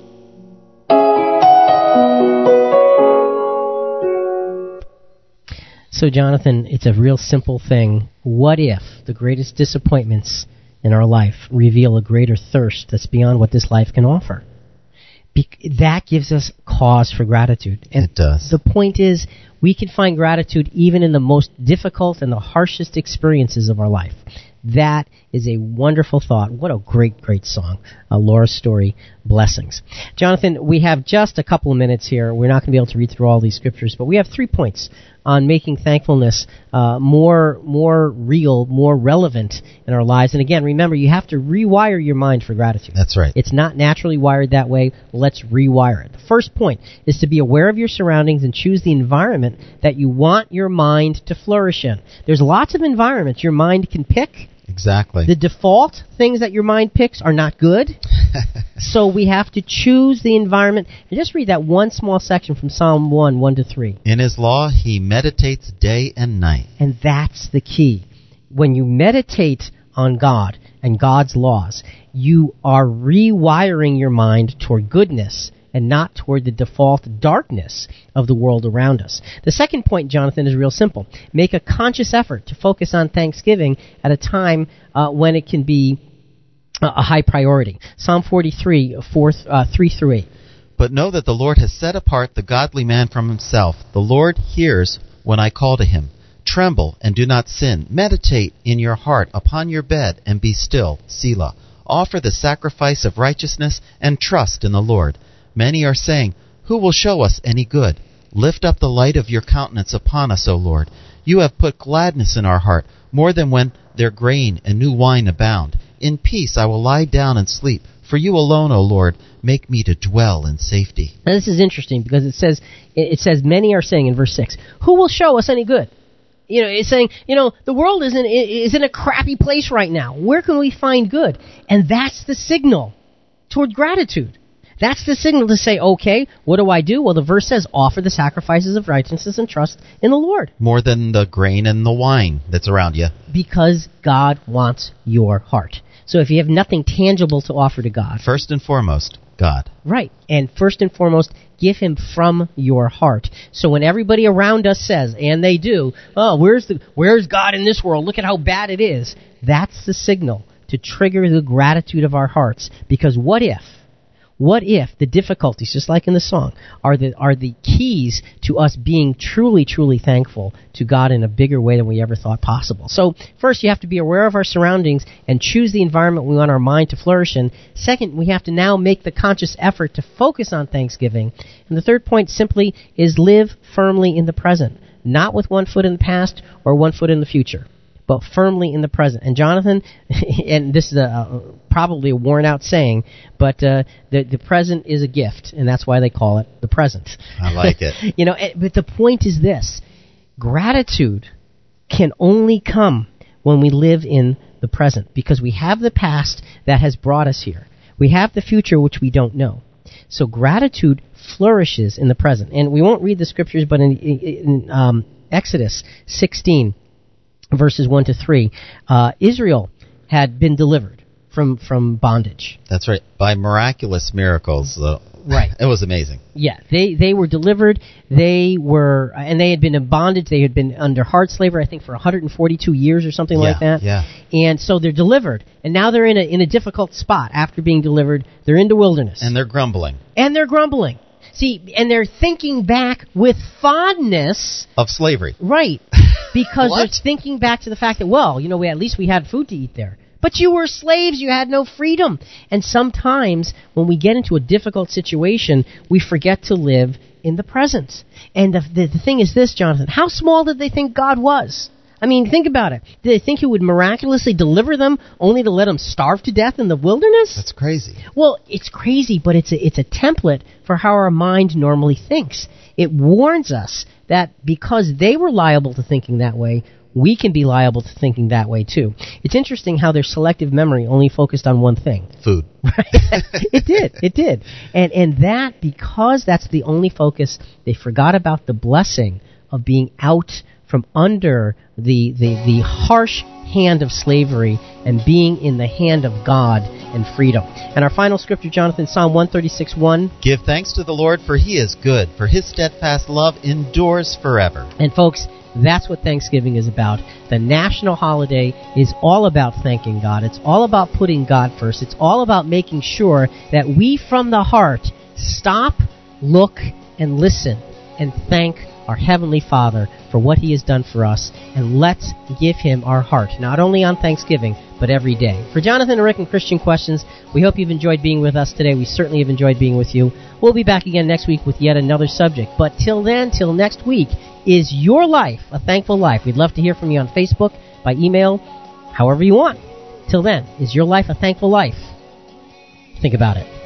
So, Jonathan, it's a real simple thing. What if the greatest disappointments in our life reveal a greater thirst that's beyond what this life can offer. Be- that gives us cause for gratitude. And It does. the point is, we can find gratitude even in the most difficult and the harshest experiences of our life. That is a wonderful thought. What a great, great song. Uh, Laura's story, Blessings. Jonathan, we have just a couple of minutes here. We're not going to be able to read through all these scriptures, but we have three points on making thankfulness uh, more, more real, more relevant in our lives. And again, remember, you have to rewire your mind for gratitude. That's right. It's not naturally wired that way. Let's rewire it. The first point is to be aware of your surroundings and choose the environment that you want your mind to flourish in. There's lots of environments your mind can pick. Exactly. The default things that your mind picks are not good. [laughs] so we have to choose the environment. And just read that one small section from Psalm 1, 1 to 3. In his law, he meditates day and night. And that's the key. When you meditate on God and God's laws, you are rewiring your mind toward goodness and not toward the default darkness of the world around us. The second point, Jonathan, is real simple. Make a conscious effort to focus on Thanksgiving at a time uh, when it can be a a high priority. Psalm 43, four, uh, 3 through 8. But know that the Lord has set apart the godly man from himself. The Lord hears when I call to him. Tremble and do not sin. Meditate in your heart upon your bed and be still. Selah. Offer the sacrifice of righteousness and trust in the Lord. Many are saying, Who will show us any good? Lift up the light of your countenance upon us, O Lord. You have put gladness in our heart, more than when their grain and new wine abound. In peace I will lie down and sleep, for you alone, O Lord, make me to dwell in safety. Now this is interesting because it says it says many are saying in verse six, "Who will show us any good?" You know, it's saying you know the world is in is in a crappy place right now. Where can we find good? And that's the signal toward gratitude. That's the signal to say, okay, what do I do? Well, the verse says, offer the sacrifices of righteousness and trust in the Lord. More than the grain and the wine that's around you. Because God wants your heart. So if you have nothing tangible to offer to God, First and foremost, God. Right. And first and foremost, give him from your heart. So when everybody around us says, and they do, oh, where's the where's God in this world? Look at how bad it is. That's the signal to trigger the gratitude of our hearts. Because what if what if the difficulties, just like in the song, are the are the keys to us being truly, truly thankful to God in a bigger way than we ever thought possible? So first, you have to be aware of our surroundings and choose the environment we want our mind to flourish in. Second, we have to now make the conscious effort to focus on Thanksgiving. And the third point simply is live firmly in the present, not with one foot in the past or one foot in the future but firmly in the present. And Jonathan, [laughs] and this is a, probably a worn out saying, but uh, the the present is a gift, and that's why they call it the present. I like it. [laughs] you know, eh, but the point is this: gratitude can only come when we live in the present, because we have the past that has brought us here. We have the future which we don't know. So gratitude flourishes in the present, and we won't read the scriptures, but in, in um, Exodus 16 verses 1 to 3, uh, Israel had been delivered from, from bondage. That's right. By miraculous miracles. Right. [laughs] It was amazing. Yeah, they, they were delivered. They were, and they had been in bondage. They had been under hard slavery, I think, for 142 years or something like that. Yeah. And so they're delivered, and now they're in a in a difficult spot after being delivered. They're in the wilderness, And they're grumbling and they're grumbling. See, and they're thinking back with fondness of slavery. Right. [laughs] Because they're thinking back to the fact that, well, you know, we, at least we had food to eat there. But you were slaves, you had no freedom. And sometimes when we get into a difficult situation, we forget to live in the present. And the, the, the thing is this, Jonathan, how small did they think God was? I mean, think about it. Did they think He would miraculously deliver them only to let them starve to death in the wilderness? That's crazy. Well, it's crazy, but it's a, it's a template for how our mind normally thinks. It warns us that because they were liable to thinking that way, we can be liable to thinking that way too. It's interesting how their selective memory only focused on one thing. Food. [laughs] it did. It did. And and that because that's the only focus, they forgot about the blessing of being out from under the the, the harsh hand of slavery and being in the hand of God and freedom. And our final scripture, Jonathan, Psalm 136 1. Give thanks to the Lord, for he is good, for his steadfast love endures forever. And folks, that's what Thanksgiving is about. The national holiday is all about thanking God. It's all about putting God first. It's all about making sure that we from the heart stop, look, and listen and thank our Heavenly Father for what He has done for us. And let's give Him our heart, not only on Thanksgiving, but every day. For Jonathan and Rick and Christian Questions, we hope you've enjoyed being with us today. We certainly have enjoyed being with you. We'll be back again next week with yet another subject. But till then, till next week, is your life a thankful life? We'd love to hear from you on Facebook, by email, however you want. Till then, is your life a thankful life? Think about it.